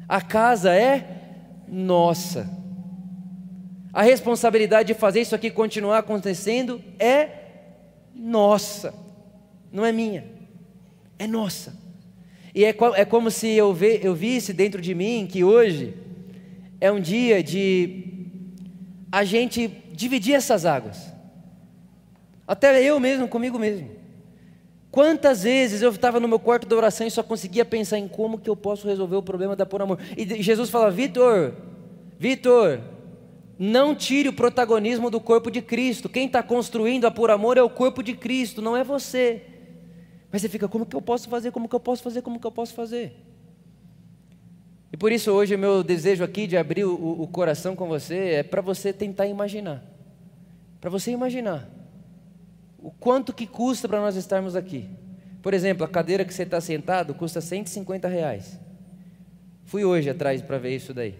a casa é nossa. A responsabilidade de fazer isso aqui continuar acontecendo é nossa, não é minha, é nossa. E é, é como se eu, ve, eu visse dentro de mim que hoje é um dia de a gente dividir essas águas. Até eu mesmo, comigo mesmo. Quantas vezes eu estava no meu quarto de oração e só conseguia pensar em como que eu posso resolver o problema da por amor. E Jesus fala: Vitor, Vitor, não tire o protagonismo do corpo de Cristo. Quem está construindo a por amor é o corpo de Cristo, não é você. Mas você fica, como que eu posso fazer? Como que eu posso fazer? Como que eu posso fazer? E por isso hoje o meu desejo aqui de abrir o, o coração com você é para você tentar imaginar. Para você imaginar o quanto que custa para nós estarmos aqui. Por exemplo, a cadeira que você está sentado custa 150 reais. Fui hoje atrás para ver isso daí.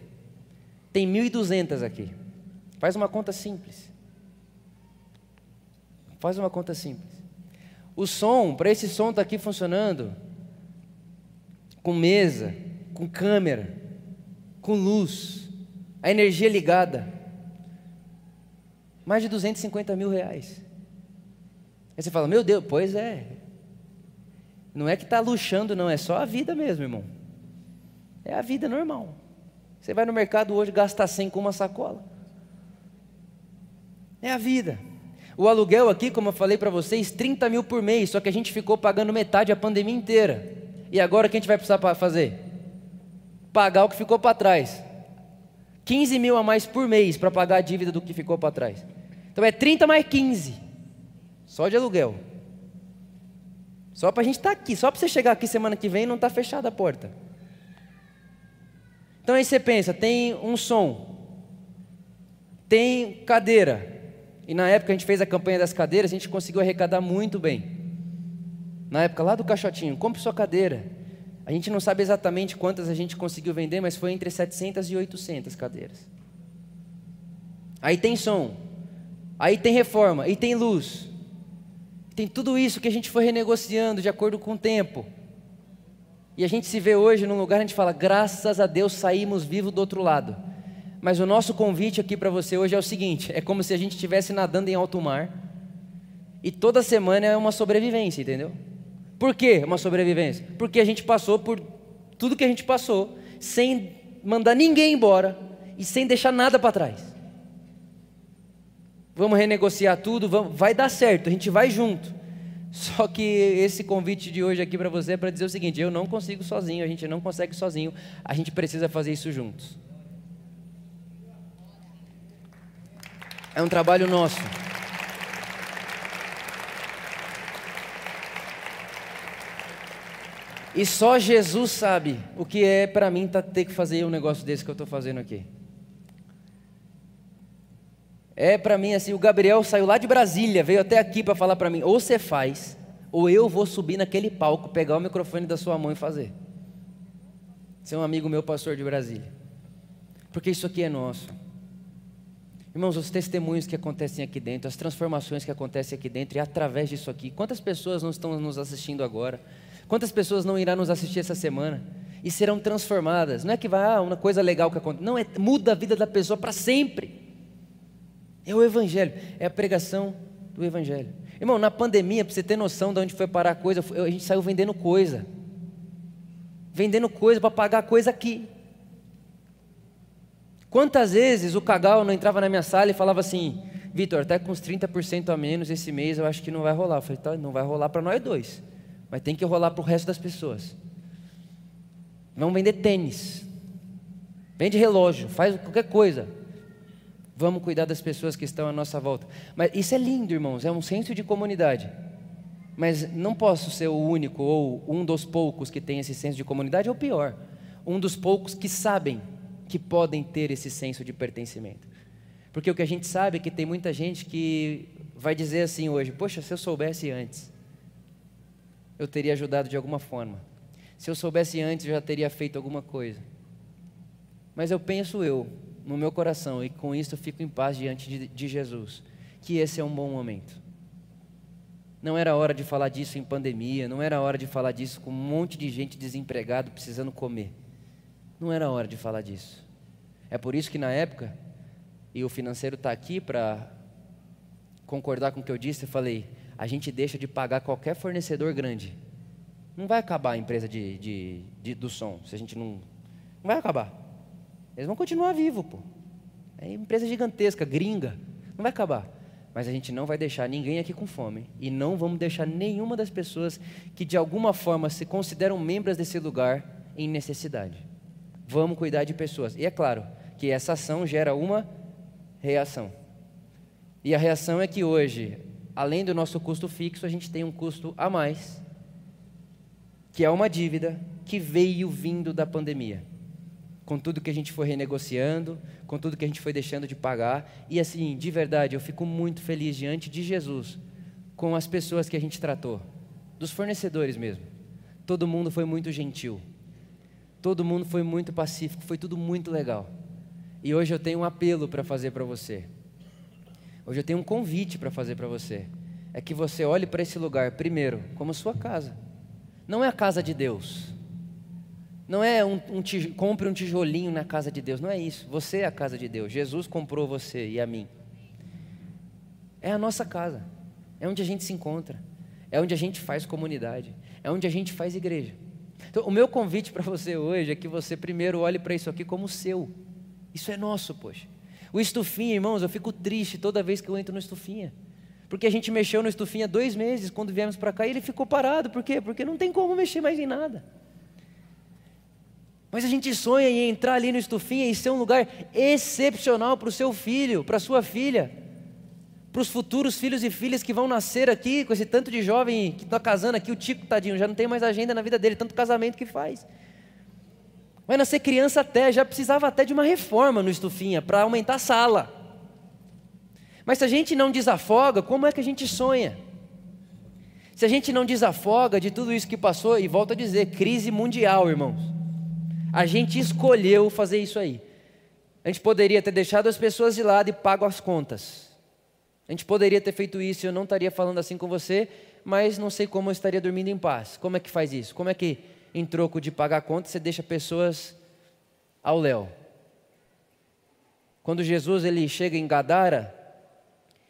Tem 1.200 aqui. Faz uma conta simples. Faz uma conta simples. O som, para esse som estar tá aqui funcionando, com mesa, com câmera, com luz, a energia ligada, mais de 250 mil reais. Aí você fala, meu Deus, pois é. Não é que está luxando, não, é só a vida mesmo, irmão. É a vida normal. Você vai no mercado hoje, gasta 100 com uma sacola. É a vida. O aluguel aqui, como eu falei para vocês, 30 mil por mês, só que a gente ficou pagando metade a pandemia inteira. E agora o que a gente vai precisar fazer? Pagar o que ficou para trás. 15 mil a mais por mês para pagar a dívida do que ficou para trás. Então é 30 mais 15. Só de aluguel. Só para a gente estar tá aqui. Só para você chegar aqui semana que vem e não estar tá fechada a porta. Então aí você pensa, tem um som, tem cadeira. E na época a gente fez a campanha das cadeiras, a gente conseguiu arrecadar muito bem. Na época lá do caixotinho, compre sua cadeira. A gente não sabe exatamente quantas a gente conseguiu vender, mas foi entre 700 e 800 cadeiras. Aí tem som, aí tem reforma, e tem luz. Tem tudo isso que a gente foi renegociando de acordo com o tempo. E a gente se vê hoje num lugar, a gente fala, graças a Deus saímos vivos do outro lado. Mas o nosso convite aqui para você hoje é o seguinte: é como se a gente estivesse nadando em alto mar, e toda semana é uma sobrevivência, entendeu? Por que uma sobrevivência? Porque a gente passou por tudo que a gente passou, sem mandar ninguém embora e sem deixar nada para trás. Vamos renegociar tudo, vamos, vai dar certo, a gente vai junto. Só que esse convite de hoje aqui para você é para dizer o seguinte: eu não consigo sozinho, a gente não consegue sozinho, a gente precisa fazer isso juntos. É um trabalho nosso. E só Jesus sabe o que é para mim tá, ter que fazer um negócio desse que eu estou fazendo aqui. É para mim assim, o Gabriel saiu lá de Brasília, veio até aqui para falar para mim, ou você faz, ou eu vou subir naquele palco, pegar o microfone da sua mão e fazer. Você é um amigo meu, pastor de Brasília. Porque isso aqui é nosso. Irmãos, os testemunhos que acontecem aqui dentro, as transformações que acontecem aqui dentro e através disso aqui. Quantas pessoas não estão nos assistindo agora? Quantas pessoas não irão nos assistir essa semana e serão transformadas? Não é que vai, ah, uma coisa legal que acontece. Não, é muda a vida da pessoa para sempre. É o Evangelho, é a pregação do Evangelho. Irmão, na pandemia, para você ter noção de onde foi parar a coisa, a gente saiu vendendo coisa. Vendendo coisa para pagar coisa aqui. Quantas vezes o Cagal não entrava na minha sala e falava assim: Vitor, até com uns 30% a menos esse mês eu acho que não vai rolar. Eu falei: tá, não vai rolar para nós dois. Mas tem que rolar para o resto das pessoas. Vamos vender tênis. Vende relógio, faz qualquer coisa. Vamos cuidar das pessoas que estão à nossa volta. Mas isso é lindo, irmãos, é um senso de comunidade. Mas não posso ser o único ou um dos poucos que tem esse senso de comunidade, ou pior, um dos poucos que sabem que podem ter esse senso de pertencimento. Porque o que a gente sabe é que tem muita gente que vai dizer assim hoje: Poxa, se eu soubesse antes eu teria ajudado de alguma forma. Se eu soubesse antes, eu já teria feito alguma coisa. Mas eu penso eu, no meu coração, e com isso eu fico em paz diante de, de Jesus, que esse é um bom momento. Não era hora de falar disso em pandemia, não era hora de falar disso com um monte de gente desempregado precisando comer. Não era hora de falar disso. É por isso que na época, e o financeiro está aqui para concordar com o que eu disse, eu falei: a gente deixa de pagar qualquer fornecedor grande. Não vai acabar a empresa de, de, de, do som, se a gente não. Não vai acabar. Eles vão continuar vivos, pô. É empresa gigantesca, gringa. Não vai acabar. Mas a gente não vai deixar ninguém aqui com fome. E não vamos deixar nenhuma das pessoas que de alguma forma se consideram membros desse lugar em necessidade. Vamos cuidar de pessoas. E é claro que essa ação gera uma reação. E a reação é que hoje além do nosso custo fixo, a gente tem um custo a mais, que é uma dívida que veio vindo da pandemia. Com tudo que a gente foi renegociando, com tudo que a gente foi deixando de pagar. E assim, de verdade, eu fico muito feliz diante de Jesus com as pessoas que a gente tratou, dos fornecedores mesmo. Todo mundo foi muito gentil. Todo mundo foi muito pacífico, foi tudo muito legal. E hoje eu tenho um apelo para fazer para você. Hoje eu tenho um convite para fazer para você. É que você olhe para esse lugar, primeiro, como sua casa. Não é a casa de Deus. Não é um, um compre um tijolinho na casa de Deus. Não é isso. Você é a casa de Deus. Jesus comprou você e a mim. É a nossa casa. É onde a gente se encontra. É onde a gente faz comunidade. É onde a gente faz igreja. Então, o meu convite para você hoje é que você primeiro olhe para isso aqui como seu. Isso é nosso, poxa. O estufinha, irmãos, eu fico triste toda vez que eu entro no estufinha. Porque a gente mexeu no estufinha dois meses quando viemos para cá e ele ficou parado. Por quê? Porque não tem como mexer mais em nada. Mas a gente sonha em entrar ali no estufinha e ser um lugar excepcional para o seu filho, para a sua filha, para os futuros filhos e filhas que vão nascer aqui, com esse tanto de jovem que está casando aqui, o Tico, tadinho, já não tem mais agenda na vida dele, tanto casamento que faz. Vai nascer criança até, já precisava até de uma reforma no estufinha para aumentar a sala. Mas se a gente não desafoga, como é que a gente sonha? Se a gente não desafoga de tudo isso que passou, e volto a dizer, crise mundial, irmãos. A gente escolheu fazer isso aí. A gente poderia ter deixado as pessoas de lado e pago as contas. A gente poderia ter feito isso, eu não estaria falando assim com você, mas não sei como eu estaria dormindo em paz. Como é que faz isso? Como é que, em troco de pagar a conta, você deixa pessoas ao léu? Quando Jesus ele chega em Gadara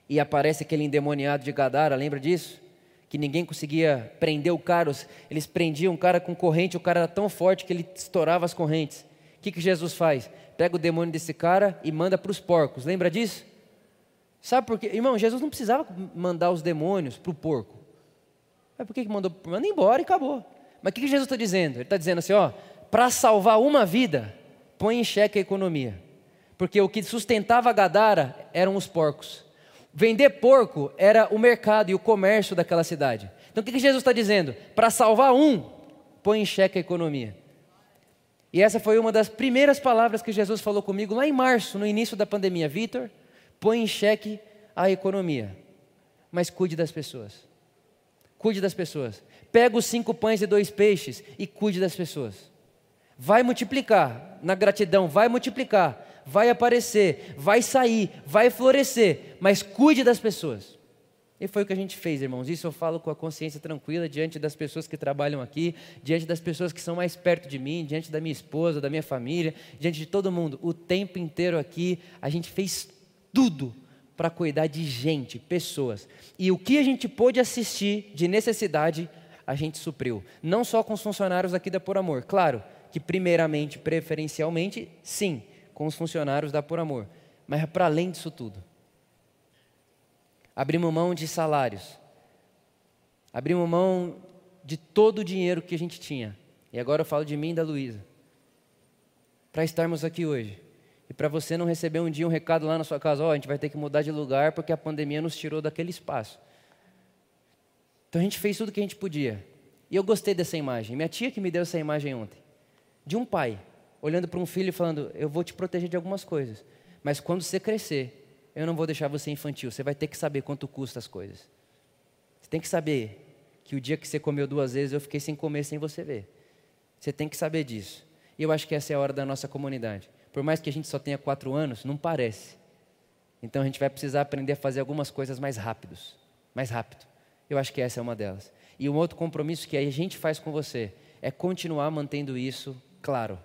e aparece aquele endemoniado de Gadara, lembra disso? que ninguém conseguia prender o cara, eles prendiam o cara com corrente, o cara era tão forte que ele estourava as correntes. O que, que Jesus faz? Pega o demônio desse cara e manda para os porcos, lembra disso? Sabe por quê? Irmão, Jesus não precisava mandar os demônios para o porco. Mas por que, que mandou? Manda embora e acabou. Mas o que, que Jesus está dizendo? Ele está dizendo assim: ó, para salvar uma vida, põe em xeque a economia. Porque o que sustentava Gadara eram os porcos. Vender porco era o mercado e o comércio daquela cidade. Então o que, Jesus está dizendo? Para salvar um, põe em xeque a economia. E essa foi uma das primeiras palavras que Jesus falou comigo lá em março, no início da pandemia. Vitor, põe em xeque a economia, mas cuide das pessoas. Cuide das pessoas. Pega os cinco pães e dois peixes e cuide das pessoas. Vai multiplicar na gratidão, vai multiplicar vai aparecer, vai sair, vai florescer, mas cuide das pessoas. E foi o que a gente fez, irmãos. Isso eu falo com a consciência tranquila diante das pessoas que trabalham aqui, diante das pessoas que são mais perto de mim, diante da minha esposa, da minha família, diante de todo mundo. O tempo inteiro aqui, a gente fez tudo para cuidar de gente, pessoas. E o que a gente pôde assistir de necessidade, a gente supriu. Não só com os funcionários aqui da Por Amor. Claro que, primeiramente, preferencialmente, sim com os funcionários da Por Amor. Mas para além disso tudo, abrimos mão de salários, abrimos mão de todo o dinheiro que a gente tinha. E agora eu falo de mim e da Luísa. Para estarmos aqui hoje. E para você não receber um dia um recado lá na sua casa, ó, oh, a gente vai ter que mudar de lugar porque a pandemia nos tirou daquele espaço. Então a gente fez tudo o que a gente podia. E eu gostei dessa imagem. Minha tia que me deu essa imagem ontem. De um pai olhando para um filho e falando: Eu vou te proteger de algumas coisas, mas quando você crescer, eu não vou deixar você infantil. Você vai ter que saber quanto custa as coisas. Você tem que saber que o dia que você comeu duas vezes, eu fiquei sem comer sem você ver. Você tem que saber disso. E eu acho que essa é a hora da nossa comunidade. Por mais que a gente só tenha quatro anos, não parece. Então a gente vai precisar aprender a fazer algumas coisas mais rápidos, mais rápido. Eu acho que essa é uma delas. E um outro compromisso que a gente faz com você é continuar mantendo isso claro.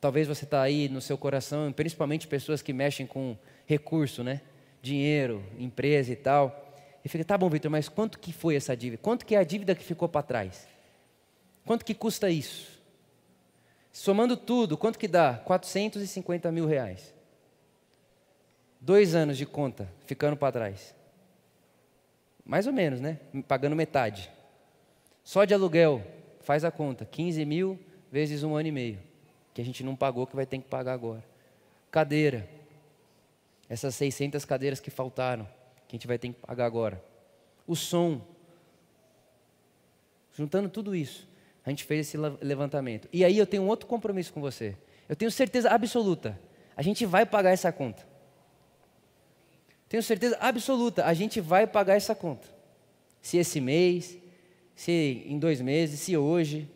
Talvez você está aí no seu coração, principalmente pessoas que mexem com recurso, né? Dinheiro, empresa e tal. E fica, tá bom, Vitor, mas quanto que foi essa dívida? Quanto que é a dívida que ficou para trás? Quanto que custa isso? Somando tudo, quanto que dá? 450 mil reais. Dois anos de conta ficando para trás. Mais ou menos, né? Pagando metade. Só de aluguel, faz a conta, 15 mil vezes um ano e meio que a gente não pagou, que vai ter que pagar agora. Cadeira. Essas 600 cadeiras que faltaram, que a gente vai ter que pagar agora. O som. Juntando tudo isso, a gente fez esse levantamento. E aí eu tenho um outro compromisso com você. Eu tenho certeza absoluta, a gente vai pagar essa conta. Tenho certeza absoluta, a gente vai pagar essa conta. Se esse mês, se em dois meses, se hoje,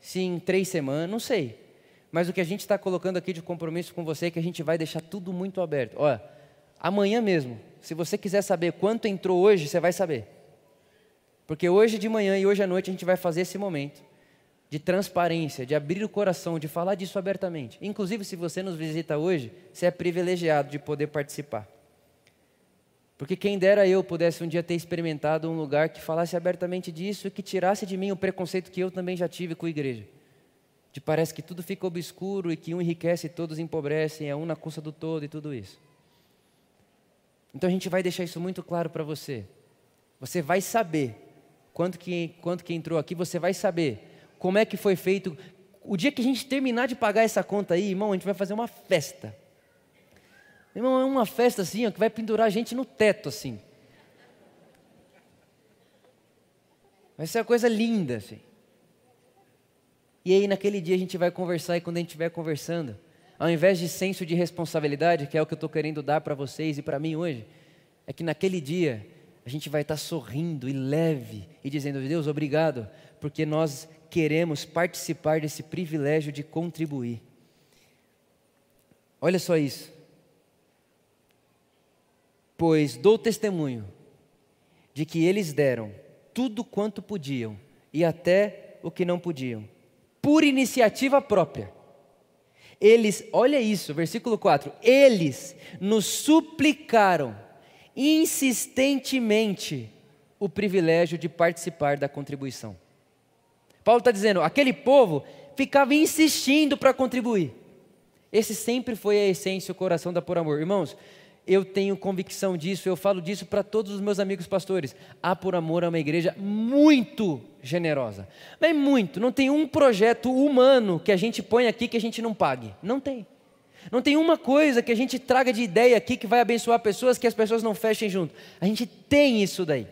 se em três semanas, não sei. Mas o que a gente está colocando aqui de compromisso com você é que a gente vai deixar tudo muito aberto. Olha, amanhã mesmo, se você quiser saber quanto entrou hoje, você vai saber. Porque hoje de manhã e hoje à noite a gente vai fazer esse momento de transparência, de abrir o coração, de falar disso abertamente. Inclusive, se você nos visita hoje, você é privilegiado de poder participar. Porque quem dera eu pudesse um dia ter experimentado um lugar que falasse abertamente disso e que tirasse de mim o preconceito que eu também já tive com a igreja de parece que tudo fica obscuro e que um enriquece e todos empobrecem, é um na custa do todo e tudo isso. Então a gente vai deixar isso muito claro para você. Você vai saber quanto que, quanto que entrou aqui, você vai saber como é que foi feito. O dia que a gente terminar de pagar essa conta aí, irmão, a gente vai fazer uma festa. Irmão, é uma festa assim, ó, que vai pendurar a gente no teto assim. Vai ser uma coisa linda assim. E aí, naquele dia, a gente vai conversar e quando a gente estiver conversando, ao invés de senso de responsabilidade, que é o que eu estou querendo dar para vocês e para mim hoje, é que naquele dia a gente vai estar sorrindo e leve e dizendo: Deus, obrigado, porque nós queremos participar desse privilégio de contribuir. Olha só isso. Pois dou testemunho de que eles deram tudo quanto podiam e até o que não podiam, por iniciativa própria. Eles, olha isso, versículo 4: eles nos suplicaram insistentemente o privilégio de participar da contribuição. Paulo está dizendo, aquele povo ficava insistindo para contribuir. Esse sempre foi a essência, o coração da Por Amor. Irmãos, eu tenho convicção disso, eu falo disso para todos os meus amigos pastores. A Por Amor é uma igreja muito generosa. Mas muito, não tem um projeto humano que a gente põe aqui que a gente não pague. Não tem. Não tem uma coisa que a gente traga de ideia aqui que vai abençoar pessoas que as pessoas não fechem junto. A gente tem isso daí.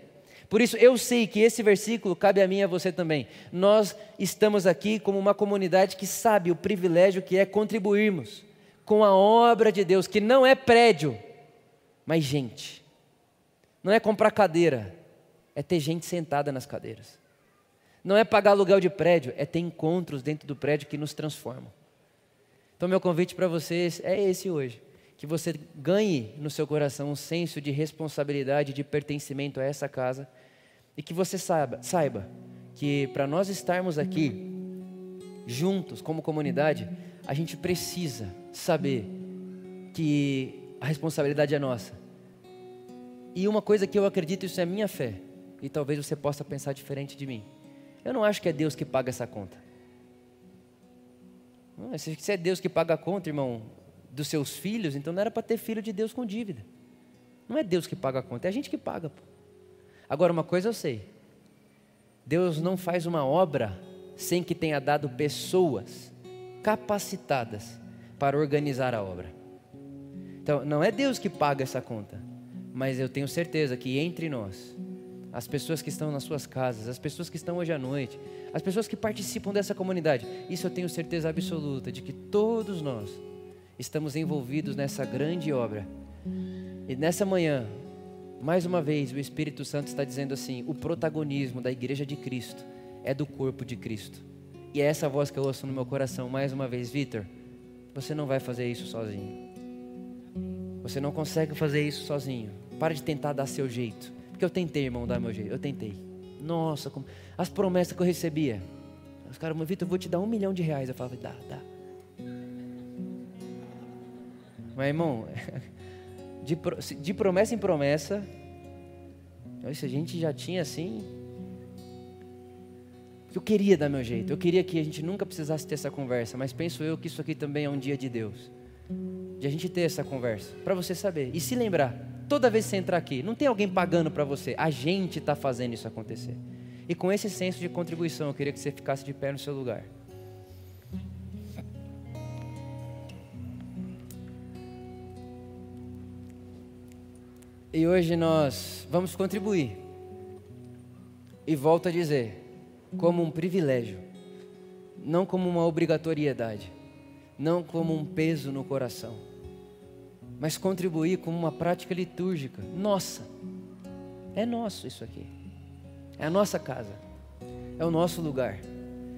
Por isso eu sei que esse versículo cabe a mim e a você também. Nós estamos aqui como uma comunidade que sabe o privilégio que é contribuirmos com a obra de Deus, que não é prédio, mas gente. Não é comprar cadeira, é ter gente sentada nas cadeiras. Não é pagar aluguel de prédio, é ter encontros dentro do prédio que nos transformam. Então, meu convite para vocês é esse hoje: que você ganhe no seu coração um senso de responsabilidade, de pertencimento a essa casa, e que você saiba, saiba que para nós estarmos aqui juntos como comunidade, a gente precisa saber que a responsabilidade é nossa. E uma coisa que eu acredito, isso é minha fé, e talvez você possa pensar diferente de mim. Eu não acho que é Deus que paga essa conta. Se é Deus que paga a conta, irmão, dos seus filhos, então não era para ter filho de Deus com dívida. Não é Deus que paga a conta, é a gente que paga. Agora, uma coisa eu sei: Deus não faz uma obra sem que tenha dado pessoas capacitadas para organizar a obra. Então, não é Deus que paga essa conta, mas eu tenho certeza que entre nós, as pessoas que estão nas suas casas, as pessoas que estão hoje à noite, as pessoas que participam dessa comunidade. Isso eu tenho certeza absoluta de que todos nós estamos envolvidos nessa grande obra. E nessa manhã, mais uma vez, o Espírito Santo está dizendo assim: o protagonismo da igreja de Cristo é do corpo de Cristo. E é essa voz que eu ouço no meu coração mais uma vez, Vitor. Você não vai fazer isso sozinho. Você não consegue fazer isso sozinho. Para de tentar dar seu jeito. Porque eu tentei, irmão, dar meu jeito. Eu tentei. Nossa, como... as promessas que eu recebia. Os caras, Vitor, eu vou te dar um milhão de reais. Eu falava, dá, dá. Mas, irmão, de, de promessa em promessa, se a gente já tinha assim. Eu queria dar meu jeito, eu queria que a gente nunca precisasse ter essa conversa, mas penso eu que isso aqui também é um dia de Deus. De a gente ter essa conversa, para você saber. E se lembrar, toda vez que você entrar aqui, não tem alguém pagando para você, a gente está fazendo isso acontecer. E com esse senso de contribuição, eu queria que você ficasse de pé no seu lugar. E hoje nós vamos contribuir. E volto a dizer, como um privilégio, não como uma obrigatoriedade, não como um peso no coração mas contribuir como uma prática litúrgica. Nossa, é nosso isso aqui. É a nossa casa, é o nosso lugar,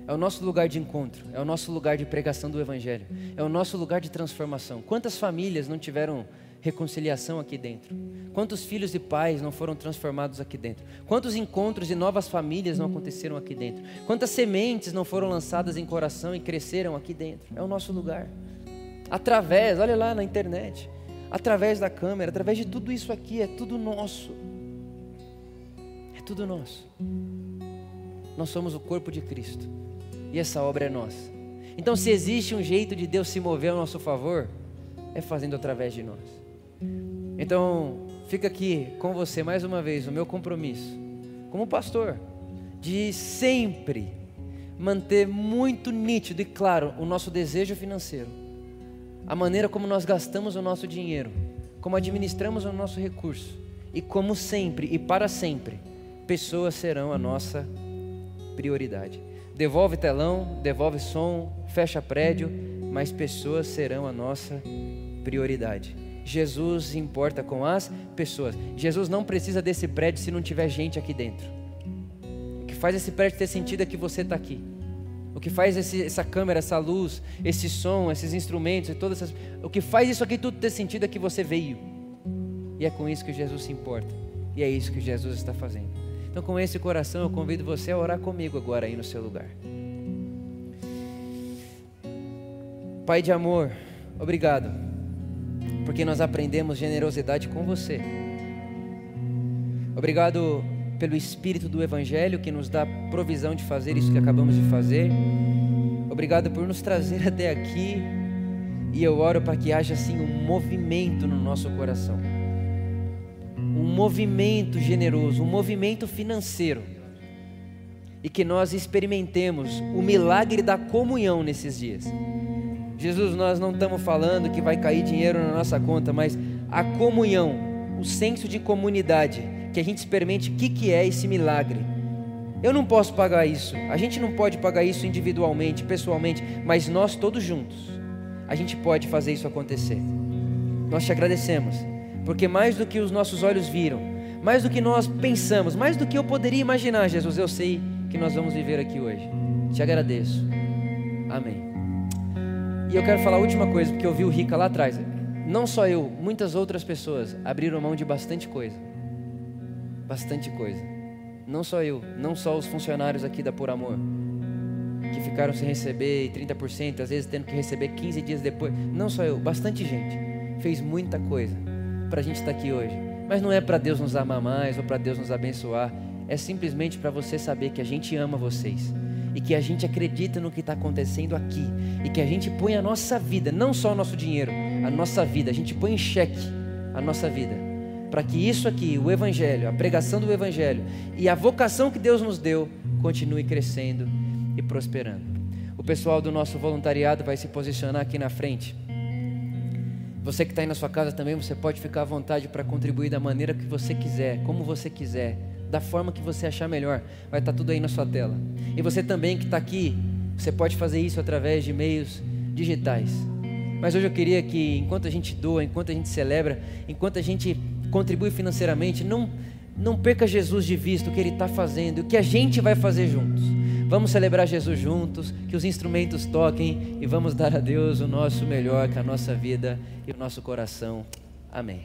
é o nosso lugar de encontro, é o nosso lugar de pregação do Evangelho, é o nosso lugar de transformação. Quantas famílias não tiveram reconciliação aqui dentro? Quantos filhos e pais não foram transformados aqui dentro? Quantos encontros e novas famílias não aconteceram aqui dentro? Quantas sementes não foram lançadas em coração e cresceram aqui dentro? É o nosso lugar. Através, olha lá na internet, através da câmera, através de tudo isso aqui, é tudo nosso. É tudo nosso. Nós somos o corpo de Cristo e essa obra é nossa. Então, se existe um jeito de Deus se mover ao nosso favor, é fazendo através de nós. Então, fica aqui com você mais uma vez o meu compromisso, como pastor, de sempre manter muito nítido e claro o nosso desejo financeiro a maneira como nós gastamos o nosso dinheiro, como administramos o nosso recurso, e como sempre e para sempre, pessoas serão a nossa prioridade. devolve telão, devolve som, fecha prédio, mas pessoas serão a nossa prioridade. Jesus importa com as pessoas. Jesus não precisa desse prédio se não tiver gente aqui dentro. O que faz esse prédio ter sentido é que você está aqui. O que faz esse, essa câmera, essa luz, esse som, esses instrumentos e todas essas. O que faz isso aqui tudo ter sentido é que você veio. E é com isso que Jesus se importa. E é isso que Jesus está fazendo. Então, com esse coração, eu convido você a orar comigo agora aí no seu lugar. Pai de amor, obrigado, porque nós aprendemos generosidade com você. Obrigado pelo Espírito do Evangelho que nos dá provisão de fazer isso que acabamos de fazer. Obrigado por nos trazer até aqui. E eu oro para que haja assim um movimento no nosso coração. Um movimento generoso, um movimento financeiro. E que nós experimentemos o milagre da comunhão nesses dias. Jesus, nós não estamos falando que vai cair dinheiro na nossa conta, mas a comunhão, o senso de comunidade que a gente experimente o que, que é esse milagre. Eu não posso pagar isso, a gente não pode pagar isso individualmente, pessoalmente, mas nós todos juntos, a gente pode fazer isso acontecer. Nós te agradecemos, porque mais do que os nossos olhos viram, mais do que nós pensamos, mais do que eu poderia imaginar, Jesus, eu sei que nós vamos viver aqui hoje. Te agradeço. Amém. E eu quero falar a última coisa, porque eu vi o Rica lá atrás. Não só eu, muitas outras pessoas abriram mão de bastante coisa bastante coisa. Não só eu, não só os funcionários aqui da Por Amor, que ficaram sem receber 30%, às vezes tendo que receber 15 dias depois. Não só eu, bastante gente fez muita coisa para a gente estar tá aqui hoje. Mas não é para Deus nos amar mais ou para Deus nos abençoar. É simplesmente para você saber que a gente ama vocês e que a gente acredita no que está acontecendo aqui e que a gente põe a nossa vida, não só o nosso dinheiro, a nossa vida, a gente põe em xeque a nossa vida para que isso aqui, o Evangelho, a pregação do Evangelho e a vocação que Deus nos deu, continue crescendo e prosperando. O pessoal do nosso voluntariado vai se posicionar aqui na frente. Você que está aí na sua casa também, você pode ficar à vontade para contribuir da maneira que você quiser, como você quiser, da forma que você achar melhor. Vai estar tá tudo aí na sua tela. E você também que está aqui, você pode fazer isso através de meios digitais. Mas hoje eu queria que, enquanto a gente doa, enquanto a gente celebra, enquanto a gente contribui financeiramente, não, não perca Jesus de vista, o que Ele está fazendo e o que a gente vai fazer juntos. Vamos celebrar Jesus juntos, que os instrumentos toquem e vamos dar a Deus o nosso melhor, com a nossa vida e o nosso coração. Amém.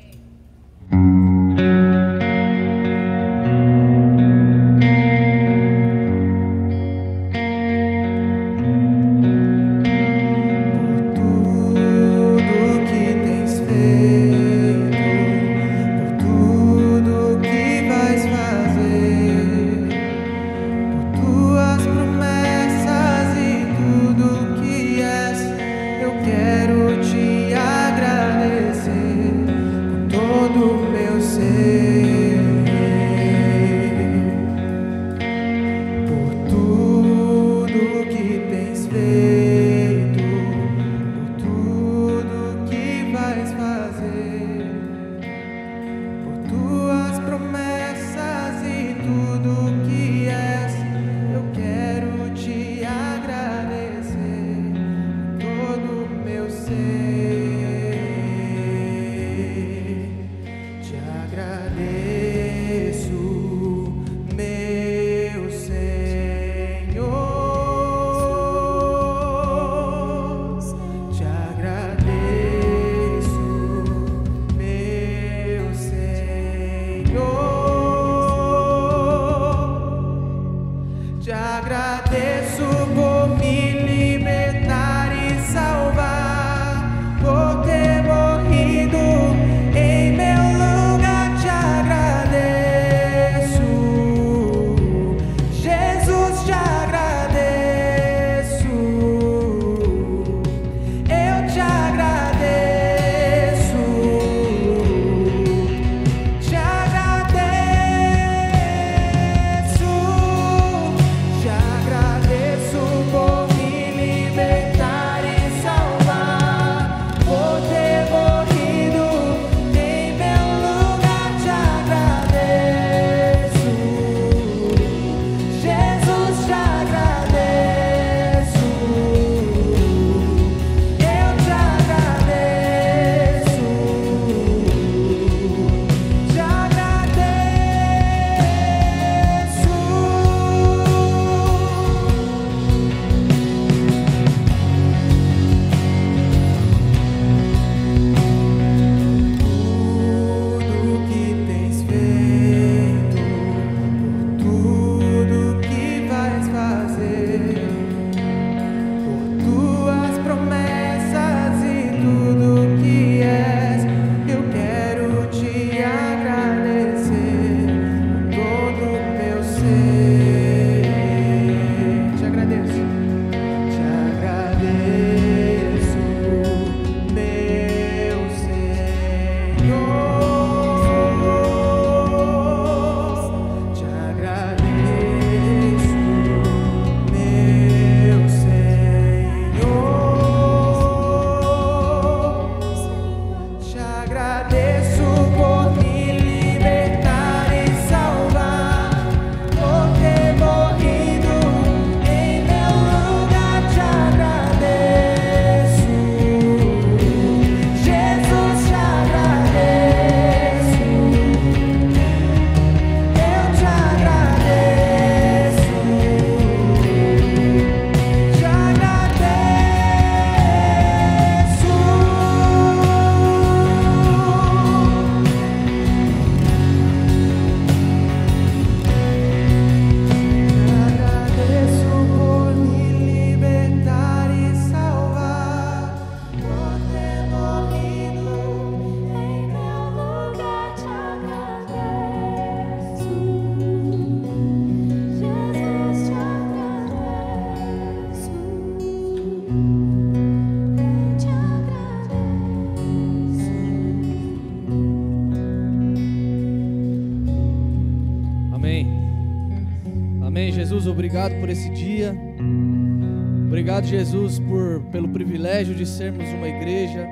Obrigado, Jesus, por, pelo privilégio de sermos uma igreja,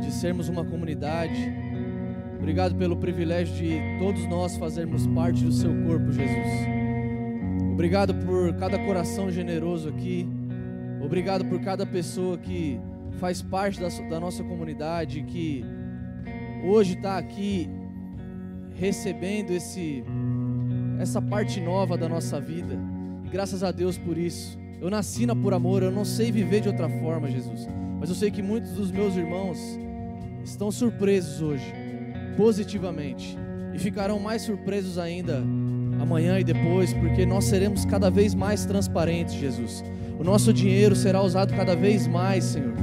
de sermos uma comunidade. Obrigado pelo privilégio de todos nós fazermos parte do seu corpo, Jesus. Obrigado por cada coração generoso aqui. Obrigado por cada pessoa que faz parte da, da nossa comunidade, que hoje está aqui recebendo esse essa parte nova da nossa vida. Graças a Deus por isso. Eu nasci na por amor, eu não sei viver de outra forma, Jesus. Mas eu sei que muitos dos meus irmãos estão surpresos hoje, positivamente, e ficarão mais surpresos ainda amanhã e depois, porque nós seremos cada vez mais transparentes, Jesus. O nosso dinheiro será usado cada vez mais, Senhor,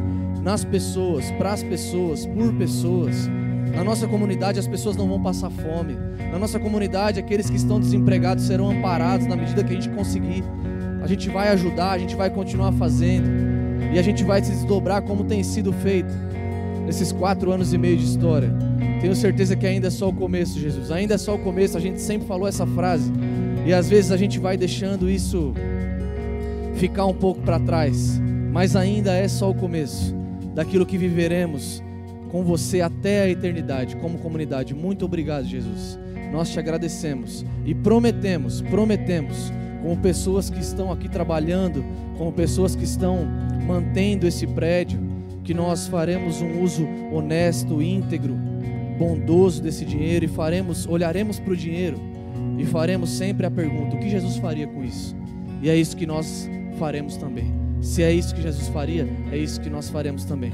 nas pessoas, para as pessoas, por pessoas. Na nossa comunidade as pessoas não vão passar fome. Na nossa comunidade aqueles que estão desempregados serão amparados na medida que a gente conseguir. A gente vai ajudar, a gente vai continuar fazendo e a gente vai se desdobrar como tem sido feito nesses quatro anos e meio de história. Tenho certeza que ainda é só o começo, Jesus. Ainda é só o começo. A gente sempre falou essa frase e às vezes a gente vai deixando isso ficar um pouco para trás, mas ainda é só o começo daquilo que viveremos com você até a eternidade, como comunidade. Muito obrigado, Jesus. Nós te agradecemos e prometemos, prometemos, como pessoas que estão aqui trabalhando, como pessoas que estão mantendo esse prédio, que nós faremos um uso honesto, íntegro, bondoso desse dinheiro e faremos, olharemos para o dinheiro e faremos sempre a pergunta: o que Jesus faria com isso? E é isso que nós faremos também. Se é isso que Jesus faria, é isso que nós faremos também.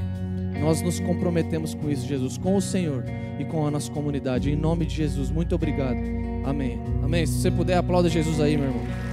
Nós nos comprometemos com isso, Jesus, com o Senhor e com a nossa comunidade. Em nome de Jesus, muito obrigado. Amém. Amém. Se você puder, aplauda Jesus aí, meu irmão.